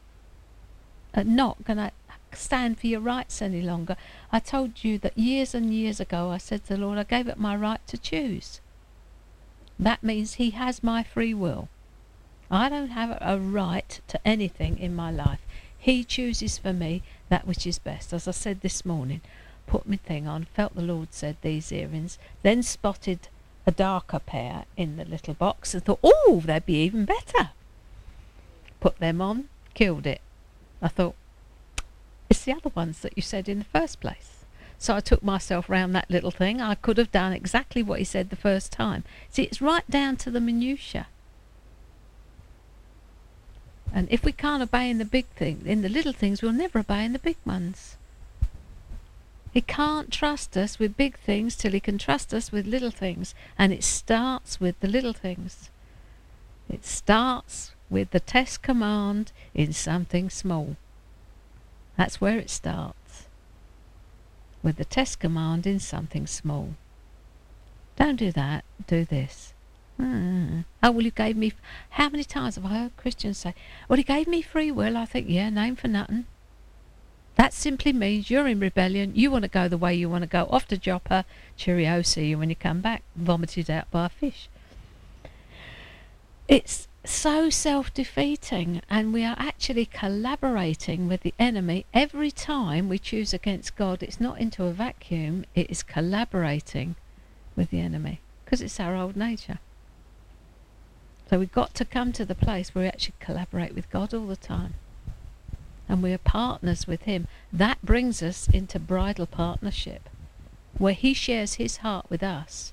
uh, not gonna stand for your rights any longer. I told you that years and years ago I said to the Lord, I gave up my right to choose. That means He has my free will. I don't have a right to anything in my life. He chooses for me that which is best. As I said this morning, put my thing on, felt the Lord said these earrings, then spotted a darker pair in the little box and thought, oh, they'd be even better. Put them on, killed it. I thought, it's the other ones that you said in the first place. So I took myself round that little thing. I could have done exactly what he said the first time. See, it's right down to the minutiae. And if we can't obey in the big thing, in the little things, we'll never obey in the big ones. He can't trust us with big things till he can trust us with little things. And it starts with the little things. It starts with the test command in something small. That's where it starts. With the test command in something small. Don't do that. Do this. Mm. Oh, well, you gave me. How many times have I heard Christians say, Well, he gave me free will? I think, yeah, name for nothing. That simply means you're in rebellion. You want to go the way you want to go. Off to Joppa. Cheerio. See you when you come back. Vomited out by a fish. It's so self defeating, and we are actually collaborating with the enemy every time we choose against God. It's not into a vacuum, it is collaborating with the enemy because it's our old nature. So we've got to come to the place where we actually collaborate with God all the time. And we are partners with Him. That brings us into bridal partnership, where He shares His heart with us.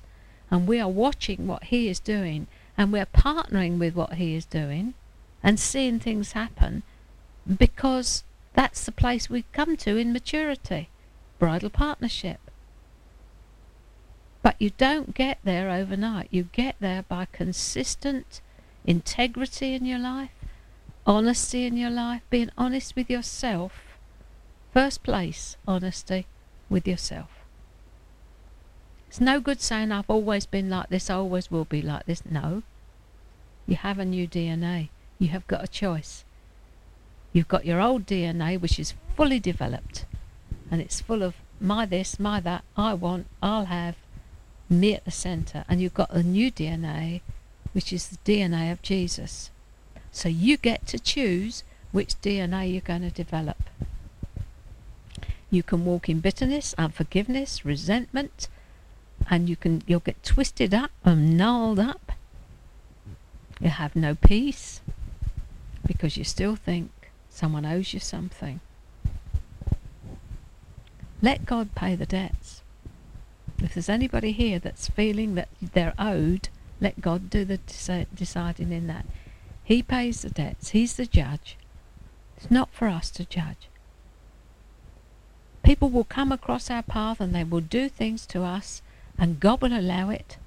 And we are watching what He is doing, and we're partnering with what He is doing, and seeing things happen, because that's the place we come to in maturity bridal partnership. But you don't get there overnight. You get there by consistent integrity in your life, honesty in your life, being honest with yourself. First place, honesty with yourself. It's no good saying, I've always been like this, I always will be like this. No. You have a new DNA. You have got a choice. You've got your old DNA, which is fully developed, and it's full of my this, my that, I want, I'll have, me at the centre. And you've got a new DNA, which is the DNA of Jesus. So you get to choose which DNA you're going to develop. You can walk in bitterness, unforgiveness, resentment, and you can you'll get twisted up and gnarled up. You have no peace because you still think someone owes you something. Let God pay the debts. If there's anybody here that's feeling that they're owed, let God do the deciding in that. He pays the debts. He's the judge. It's not for us to judge. People will come across our path and they will do things to us, and God will allow it.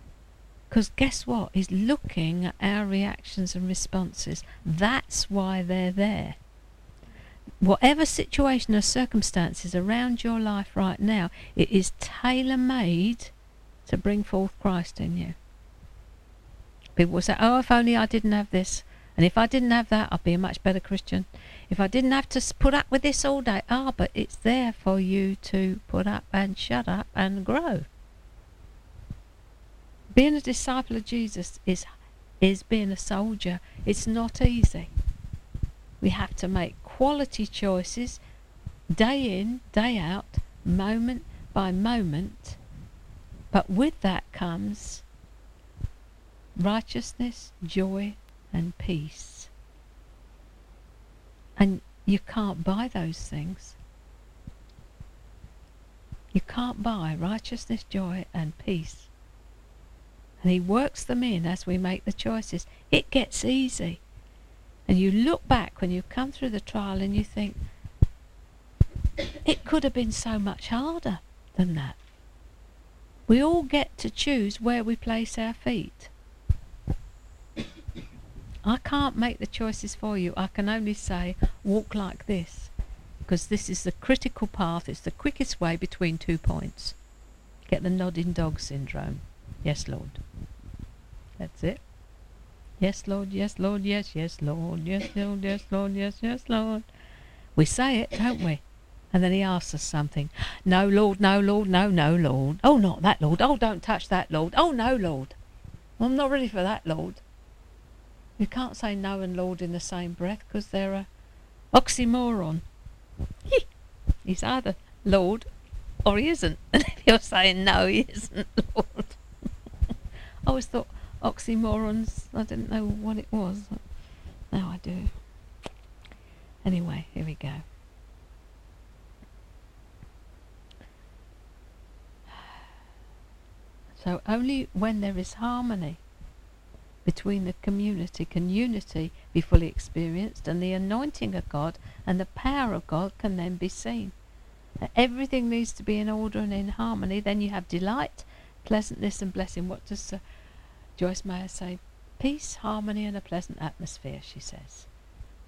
Because guess what? He's looking at our reactions and responses. That's why they're there. Whatever situation or circumstances around your life right now, it is tailor made to bring forth Christ in you. People will say, oh, if only I didn't have this. And if I didn't have that, I'd be a much better Christian. If I didn't have to put up with this all day. Ah, but it's there for you to put up and shut up and grow. Being a disciple of Jesus is, is being a soldier. It's not easy. We have to make quality choices day in, day out, moment by moment. But with that comes righteousness, joy, and peace. And you can't buy those things. You can't buy righteousness, joy, and peace. And He works them in as we make the choices. It gets easy. And you look back when you've come through the trial and you think, it could have been so much harder than that. We all get to choose where we place our feet. I can't make the choices for you. I can only say, walk like this. Because this is the critical path. It's the quickest way between two points. Get the nodding dog syndrome. Yes, Lord. That's it. Yes, Lord, yes, Lord, yes, yes, Lord, yes, Lord, yes, Lord, yes, yes, Lord. We say it, don't we? And then he asks us something. No, Lord, no, Lord, no, no, Lord. Oh, not that, Lord. Oh, don't touch that, Lord. Oh, no, Lord. I'm not ready for that, Lord. You can't say no and Lord in the same breath because they're a oxymoron. He's either Lord or he isn't. And if you're saying no, he isn't Lord. I always thought oxymorons, I didn't know what it was. Now I do. Anyway, here we go. So only when there is harmony between the community can unity be fully experienced and the anointing of God and the power of God can then be seen. Everything needs to be in order and in harmony. Then you have delight, pleasantness, and blessing. What does uh, Joyce Meyer say? Peace, harmony, and a pleasant atmosphere, she says.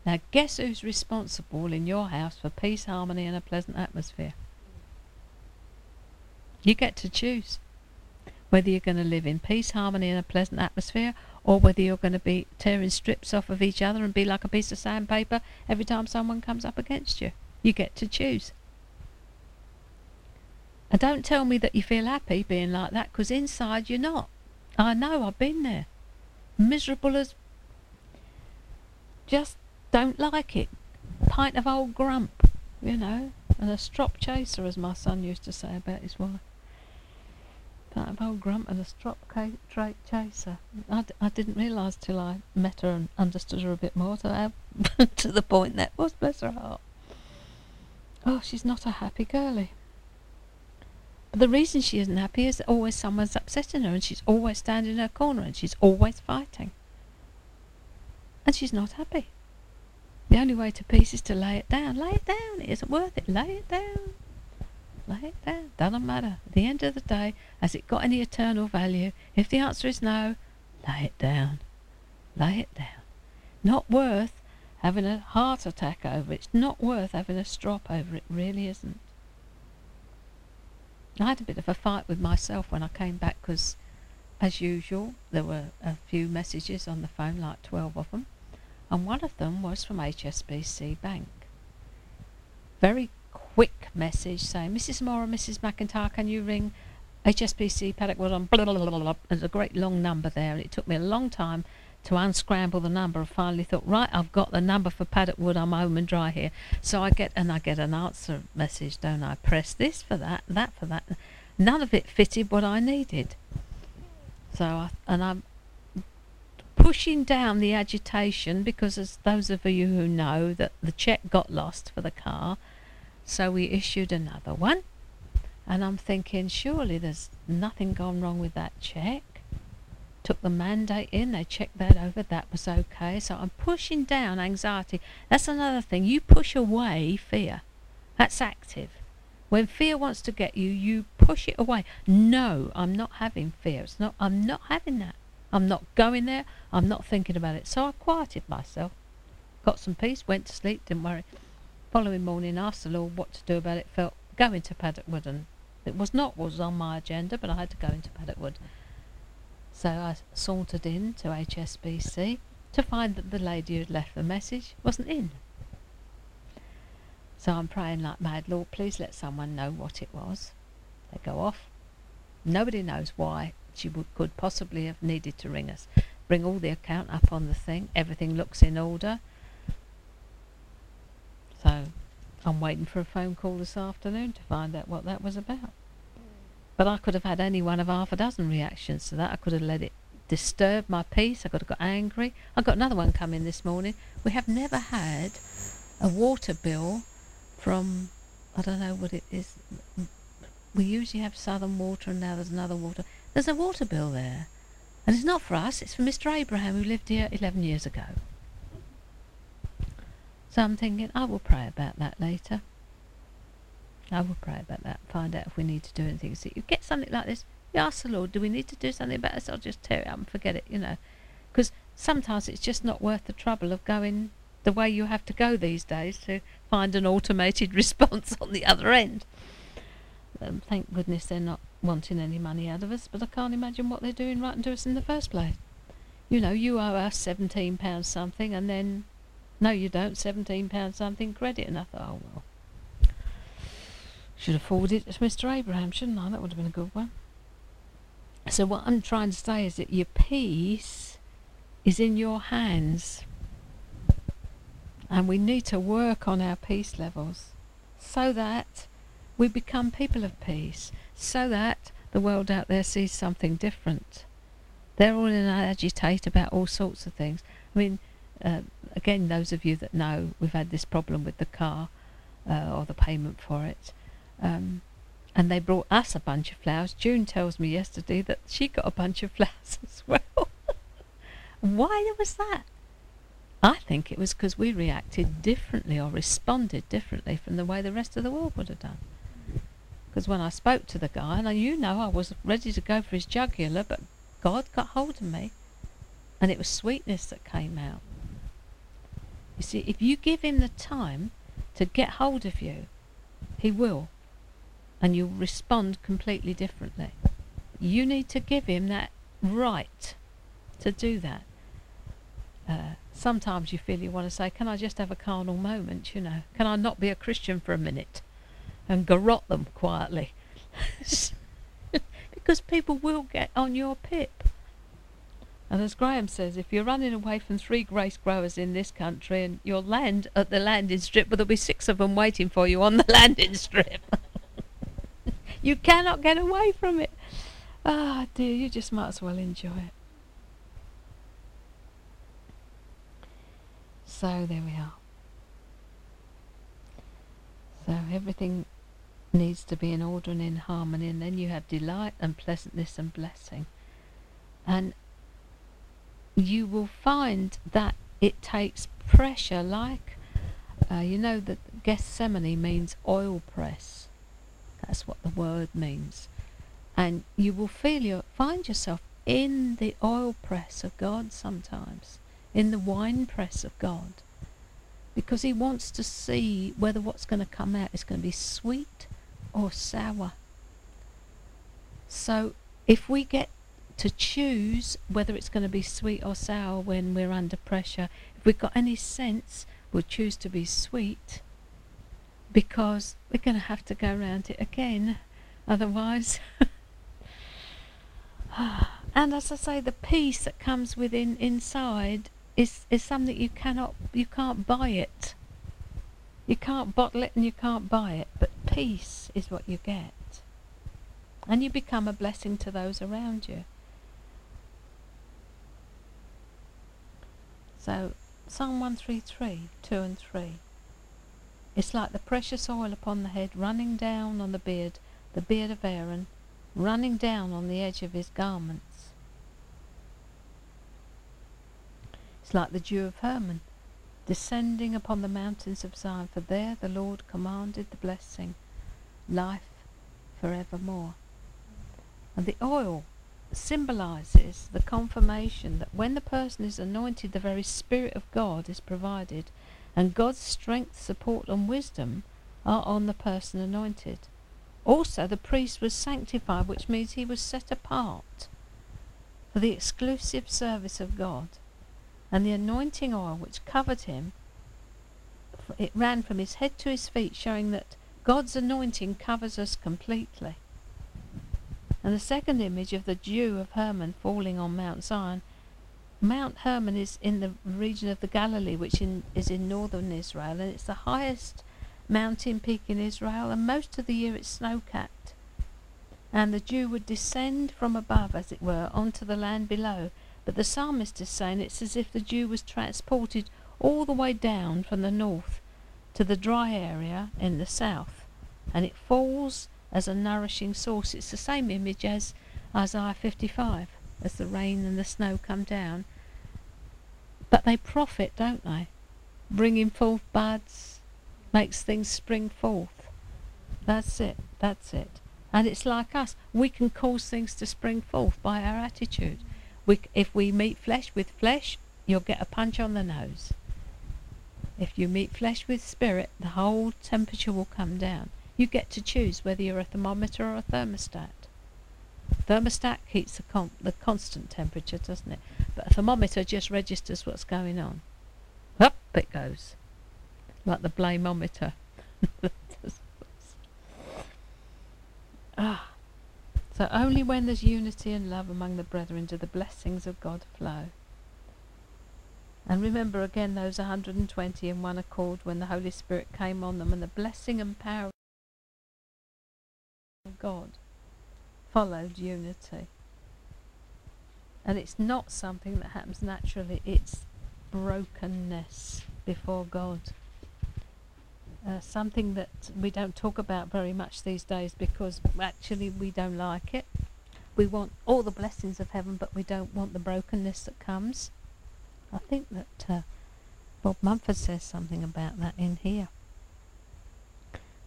Now, guess who's responsible in your house for peace, harmony, and a pleasant atmosphere? You get to choose. whether you're going to live in peace, harmony, and a pleasant atmosphere, or whether you're going to be tearing strips off of each other and be like a piece of sandpaper every time someone comes up against you. You get to choose. And don't tell me that you feel happy being like that, because inside you're not. I know, I've been there. Miserable as. Just don't like it. Pint of old grump, you know, and a strop chaser, as my son used to say about his wife. Pint of old grump and a strop chaser. I d- I didn't realise till I met her and understood her a bit more how to the point that was, bless her heart. Oh, she's not a happy girlie. But the reason she isn't happy is that always someone's upsetting her and she's always standing in her corner and she's always fighting. And she's not happy. The only way to peace is to lay it down. Lay it down. It isn't worth it. Lay it down. Lay it down. Doesn't matter. At the end of the day, has it got any eternal value? If the answer is no, lay it down. Lay it down. Not worth having a heart attack over it. It's not worth having a strop over it. Really isn't. I had a bit of a fight with myself when I came back because, as usual, there were a few messages on the phone, like 12 of them, and one of them was from HSBC Bank. Very quick message saying, Mrs. Moore and Mrs. McIntyre, can you ring HSBC Paddock Wood on blah, blah, blah, blah, blah. There's a great long number there, and it took me a long time to unscramble the number. I finally thought, right, I've got the number for Paddock Wood. I'm home and dry here. So I get and I get an answer message, don't I? Press this for that, that for that. None of it fitted what I needed. So I and I'm pushing down the agitation because, as those of you who know, that the check got lost for the car, so we issued another one. And I'm thinking, surely there's nothing gone wrong with that check took the mandate in, they checked that over, that was okay. So I'm pushing down anxiety. That's another thing. You push away fear. That's active. When fear wants to get you, you push it away. No, I'm not having fear. It's not I'm not having that. I'm not going there. I'm not thinking about it. So I quieted myself. Got some peace, went to sleep, didn't worry. Following morning asked the Lord what to do about it, felt going to Paddock Wood and it was not what was on my agenda, but I had to go into Paddock Wood. So I sauntered in to HSBC to find that the lady who had left the message wasn't in. So I'm praying like mad, Lord, please let someone know what it was. They go off. Nobody knows why she would, could possibly have needed to ring us. Bring all the account up on the thing. Everything looks in order. So I'm waiting for a phone call this afternoon to find out what that was about. But I could have had any one of half a dozen reactions to that. I could have let it disturb my peace. I could have got angry. I got another one coming this morning. We have never had a water bill from I don't know what it is. We usually have Southern Water, and now there's another water. There's a water bill there, and it's not for us. It's for Mr. Abraham who lived here 11 years ago. So I'm thinking I will pray about that later. I will pray about that. Find out if we need to do anything. So you get something like this, you ask the Lord, do we need to do something about this? I'll just tear it up and forget it, you know. Because sometimes it's just not worth the trouble of going the way you have to go these days to find an automated response on the other end. Um, thank goodness they're not wanting any money out of us, but I can't imagine what they're doing writing to us in the first place. You know, you owe us seventeen pounds something, and then no, you don't. Seventeen pounds something credit, and I thought, oh well. Should have forwarded it to Mr. Abraham, shouldn't I? That would have been a good one. So what I'm trying to say is that your peace is in your hands. And we need to work on our peace levels so that we become people of peace, so that the world out there sees something different. They're all in an agitate about all sorts of things. I mean, uh, again, those of you that know, we've had this problem with the car uh, or the payment for it. Um, and they brought us a bunch of flowers. June tells me yesterday that she got a bunch of flowers as well. Why was that? I think it was because we reacted differently or responded differently from the way the rest of the world would have done. Because when I spoke to the guy, and you know I was ready to go for his jugular, but God got hold of me, and it was sweetness that came out. You see, if you give him the time to get hold of you, he will and you'll respond completely differently. you need to give him that right to do that. Uh, sometimes you feel you want to say, Can I just have a carnal moment? You know, can I not be a Christian for a minute and garrot them quietly? because people will get on your pip. And as Graham says, if you're running away from three grace growers in this country and you'll land at the landing strip, but there'll be six of them waiting for you on the landing strip. You cannot get away from it. Ah, oh, dear, you just might as well enjoy it. So there we are. So everything needs to be in order and in harmony, and then you have delight and pleasantness and blessing. And you will find that it takes pressure, like uh, you know that Gethsemane means oil press. That's what the word means, and you will feel you find yourself in the oil press of God sometimes, in the wine press of God, because He wants to see whether what's going to come out is going to be sweet or sour. So if we get to choose whether it's going to be sweet or sour when we're under pressure, if we've got any sense, we'll choose to be sweet because we're going to have to go around it again. Otherwise, and as I say, the peace that comes within inside is is something you cannot you can't buy it. You can't bottle it and you can't buy it, but peace is what you get. And you become a blessing to those around you. So, Psalm 133, 2 and 3. It's like the precious oil upon the head running down on the beard, the beard of Aaron, running down on the edge of his garments. It's like the dew of Hermon descending upon the mountains of Zion, for there the Lord commanded the blessing, life forevermore. And the oil symbolizes the confirmation that when the person is anointed, the very Spirit of God is provided, and God's strength, support, and wisdom are on the person anointed. Also, the priest was sanctified, which means he was set apart for the exclusive service of God and the anointing oil which covered him, it ran from his head to his feet, showing that God's anointing covers us completely. And the second image of the dew of Hermon falling on Mount Zion. Mount Hermon is in the region of the Galilee, which in, is in northern Israel, and it's the highest mountain peak in Israel, and most of the year it's snow capped. And the dew would descend from above, as it were, onto the land below, but the psalmist is saying it's as if the dew was transported all the way down from the north to the dry area in the south, and it falls as a nourishing source. It's the same image as Isaiah 55, as the rain and the snow come down. But they profit, don't they? Bringing forth buds, makes things spring forth. That's it, that's it. And it's like us. We can cause things to spring forth by our attitude. We, if we meet flesh with flesh, you'll get a punch on the nose. If you meet flesh with spirit, the whole temperature will come down. You get to choose whether you're a thermometer or a thermostat. Thermostat keeps the, con- the constant temperature, doesn't it? But a thermometer just registers what's going on. Up it goes, like the blameometer. ah. So only when there's unity and love among the brethren do the blessings of God flow. And remember again those 120 in one accord when the Holy Spirit came on them and the blessing and power of God followed unity. And it's not something that happens naturally, it's brokenness before God. Uh, something that we don't talk about very much these days because actually we don't like it. We want all the blessings of heaven, but we don't want the brokenness that comes. I think that uh, Bob Mumford says something about that in here.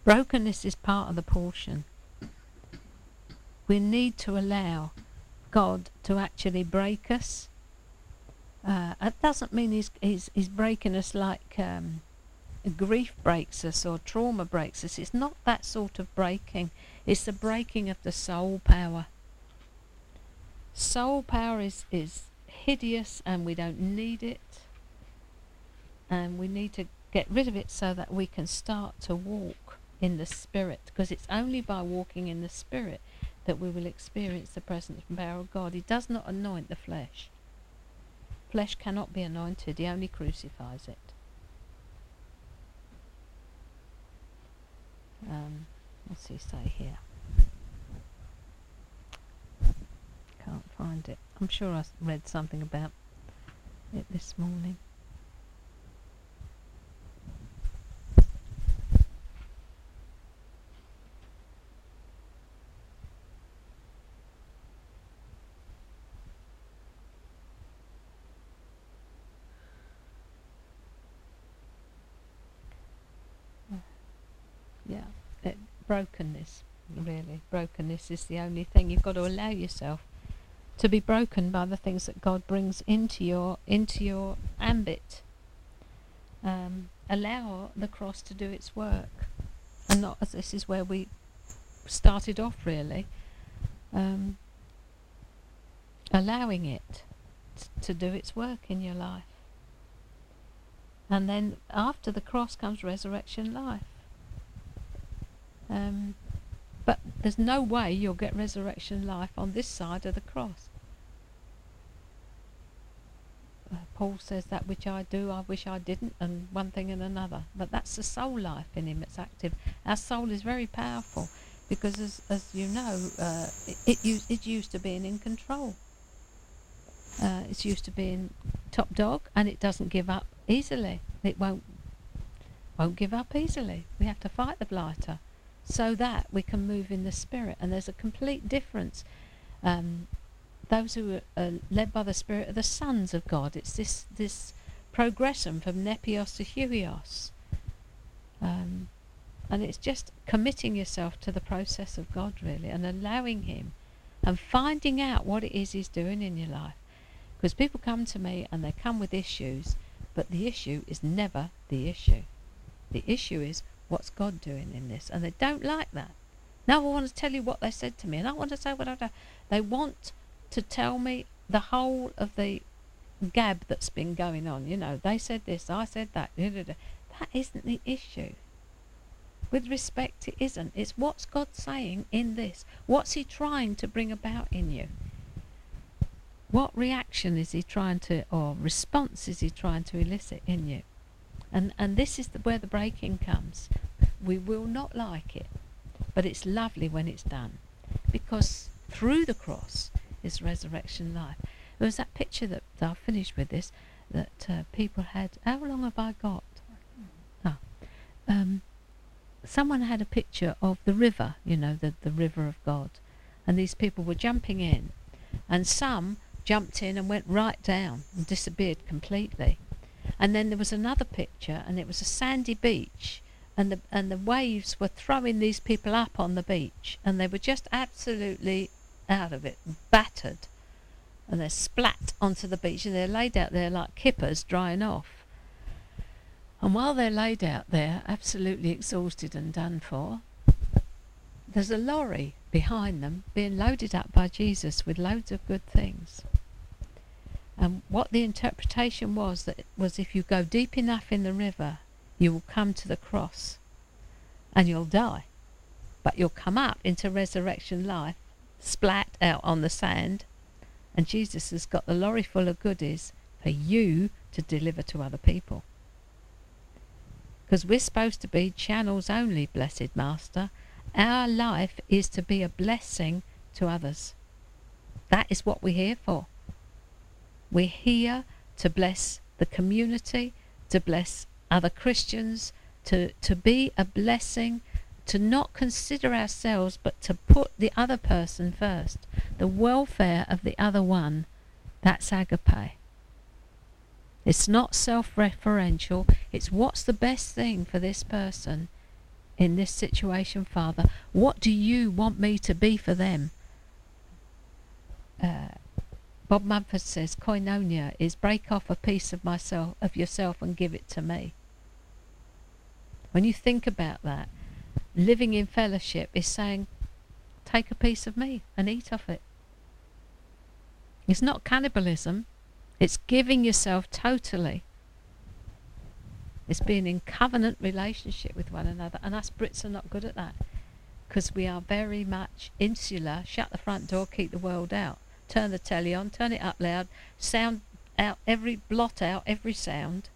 Brokenness is part of the portion. We need to allow God to actually break us. Uh, it doesn't mean he's, he's, he's breaking us like um, grief breaks us or trauma breaks us. It's not that sort of breaking. It's the breaking of the soul power. soul power is, is hideous and we don't need it. And we need to get rid of it so that we can start to walk in the Spirit. Because it's only by walking in the Spirit that we will experience the presence and power of God. He does not anoint the flesh. Flesh cannot be anointed, He only crucifies it. Um, what's he say here? Can't find it. I'm sure I read something about it this morning. Yeah, it, brokenness, really. Brokenness is the only thing. You've got to allow yourself to be broken by the things that God brings into your into your ambit. Um, allow the cross to do its work, and not as this is where we started off really. Um, allowing it t- to do its work in your life. And then after the cross comes resurrection life. Um, but there's no way you'll get resurrection life on this side of the cross. Uh, Paul says that which I do, I wish I didn't, and one thing and another. But that's the soul life in him that's active. Our soul is very powerful because, as, as you know, uh, it, it used, it's used to being in control. Uh, it's used to being top dog, and it doesn't give up easily. It won't won't give up easily. We have to fight the blighter so that we can move in the spirit. And there's a complete difference. Um, those who are led by the spirit are the sons of God. It's this this progression from nepios to huios. Um, and it's just committing yourself to the process of God really and allowing him and finding out what it is he's doing in your life. Because people come to me and they come with issues, but the issue is never the issue. The issue is what's God doing in this? And they don't like that. Now I want to tell you what they said to me, and I want to say what I've done. They want to tell me the whole of the gab that's been going on. You know, they said this, I said that. That isn't the issue. With respect, it isn't. It's what's God saying in this? What's He trying to bring about in you? What reaction is He trying to, or response is He trying to elicit in you? And and this is the, where the breaking comes. We will not like it, but it's lovely when it's done, because through the cross is resurrection life. There was that picture that I'll finish with this that uh, people had. How long have I got? Oh, um, someone had a picture of the river. You know, the the river of God, and these people were jumping in, and some jumped in and went right down and disappeared completely. And then there was another picture, and it was a sandy beach, and the and the waves were throwing these people up on the beach, and they were just absolutely out of it, battered, and they're splat onto the beach, and they're laid out there like kippers drying off. And while they're laid out there, absolutely exhausted and done for, there's a lorry behind them being loaded up by Jesus with loads of good things. And what the interpretation was that was if you go deep enough in the river, you will come to the cross and you'll die. But you'll come up into resurrection life, splat out on the sand, and Jesus has got the lorry full of goodies for you to deliver to other people. Because we're supposed to be channels only, blessed Master. Our life is to be a blessing to others. That is what we're here for. We're here to bless the community, to bless other Christians, to, to be a blessing, to not consider ourselves, but to put the other person first. The welfare of the other one, that's agape. It's not self referential, it's what's the best thing for this person in this situation, Father? What do you want me to be for them? Uh, Bob Mumford says koinonia is break off a piece of myself of yourself and give it to me. When you think about that, living in fellowship is saying, take a piece of me and eat off it. It's not cannibalism. It's giving yourself totally. It's being in covenant relationship with one another. And us Brits are not good at that because we are very much insular. Shut the front door, keep the world out. Turn the telly on, turn it up loud, sound out every blot out every sound,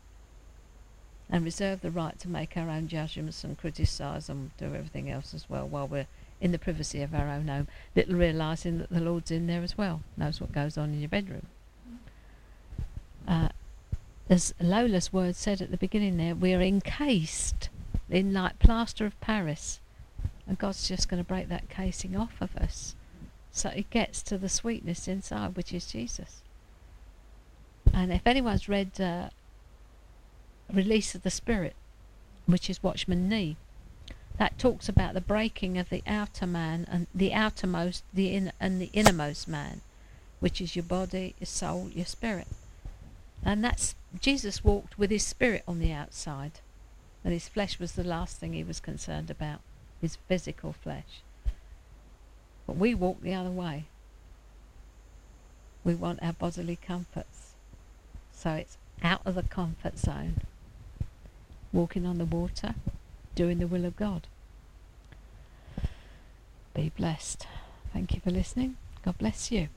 and reserve the right to make our own judgments and criticise and do everything else as well while we're in the privacy of our own home, little realising that the Lord's in there as well, knows what goes on in your bedroom. Uh, as Lola's word said at the beginning there, we're encased in like plaster of Paris. And God's just going to break that casing off of us. So it gets to the sweetness inside, which is Jesus. And if anyone's read uh, Release of the Spirit, which is Watchman Nee, that talks about the breaking of the outer man and the outermost, the in, and the innermost man, which is your body, your soul, your spirit. And that's Jesus walked with his spirit on the outside, and his flesh was the last thing he was concerned about, his physical flesh. But we walk the other way. We want our bodily comforts. So it's out of the comfort zone. Walking on the water, doing the will of God. Be blessed. Thank you for listening. God bless you.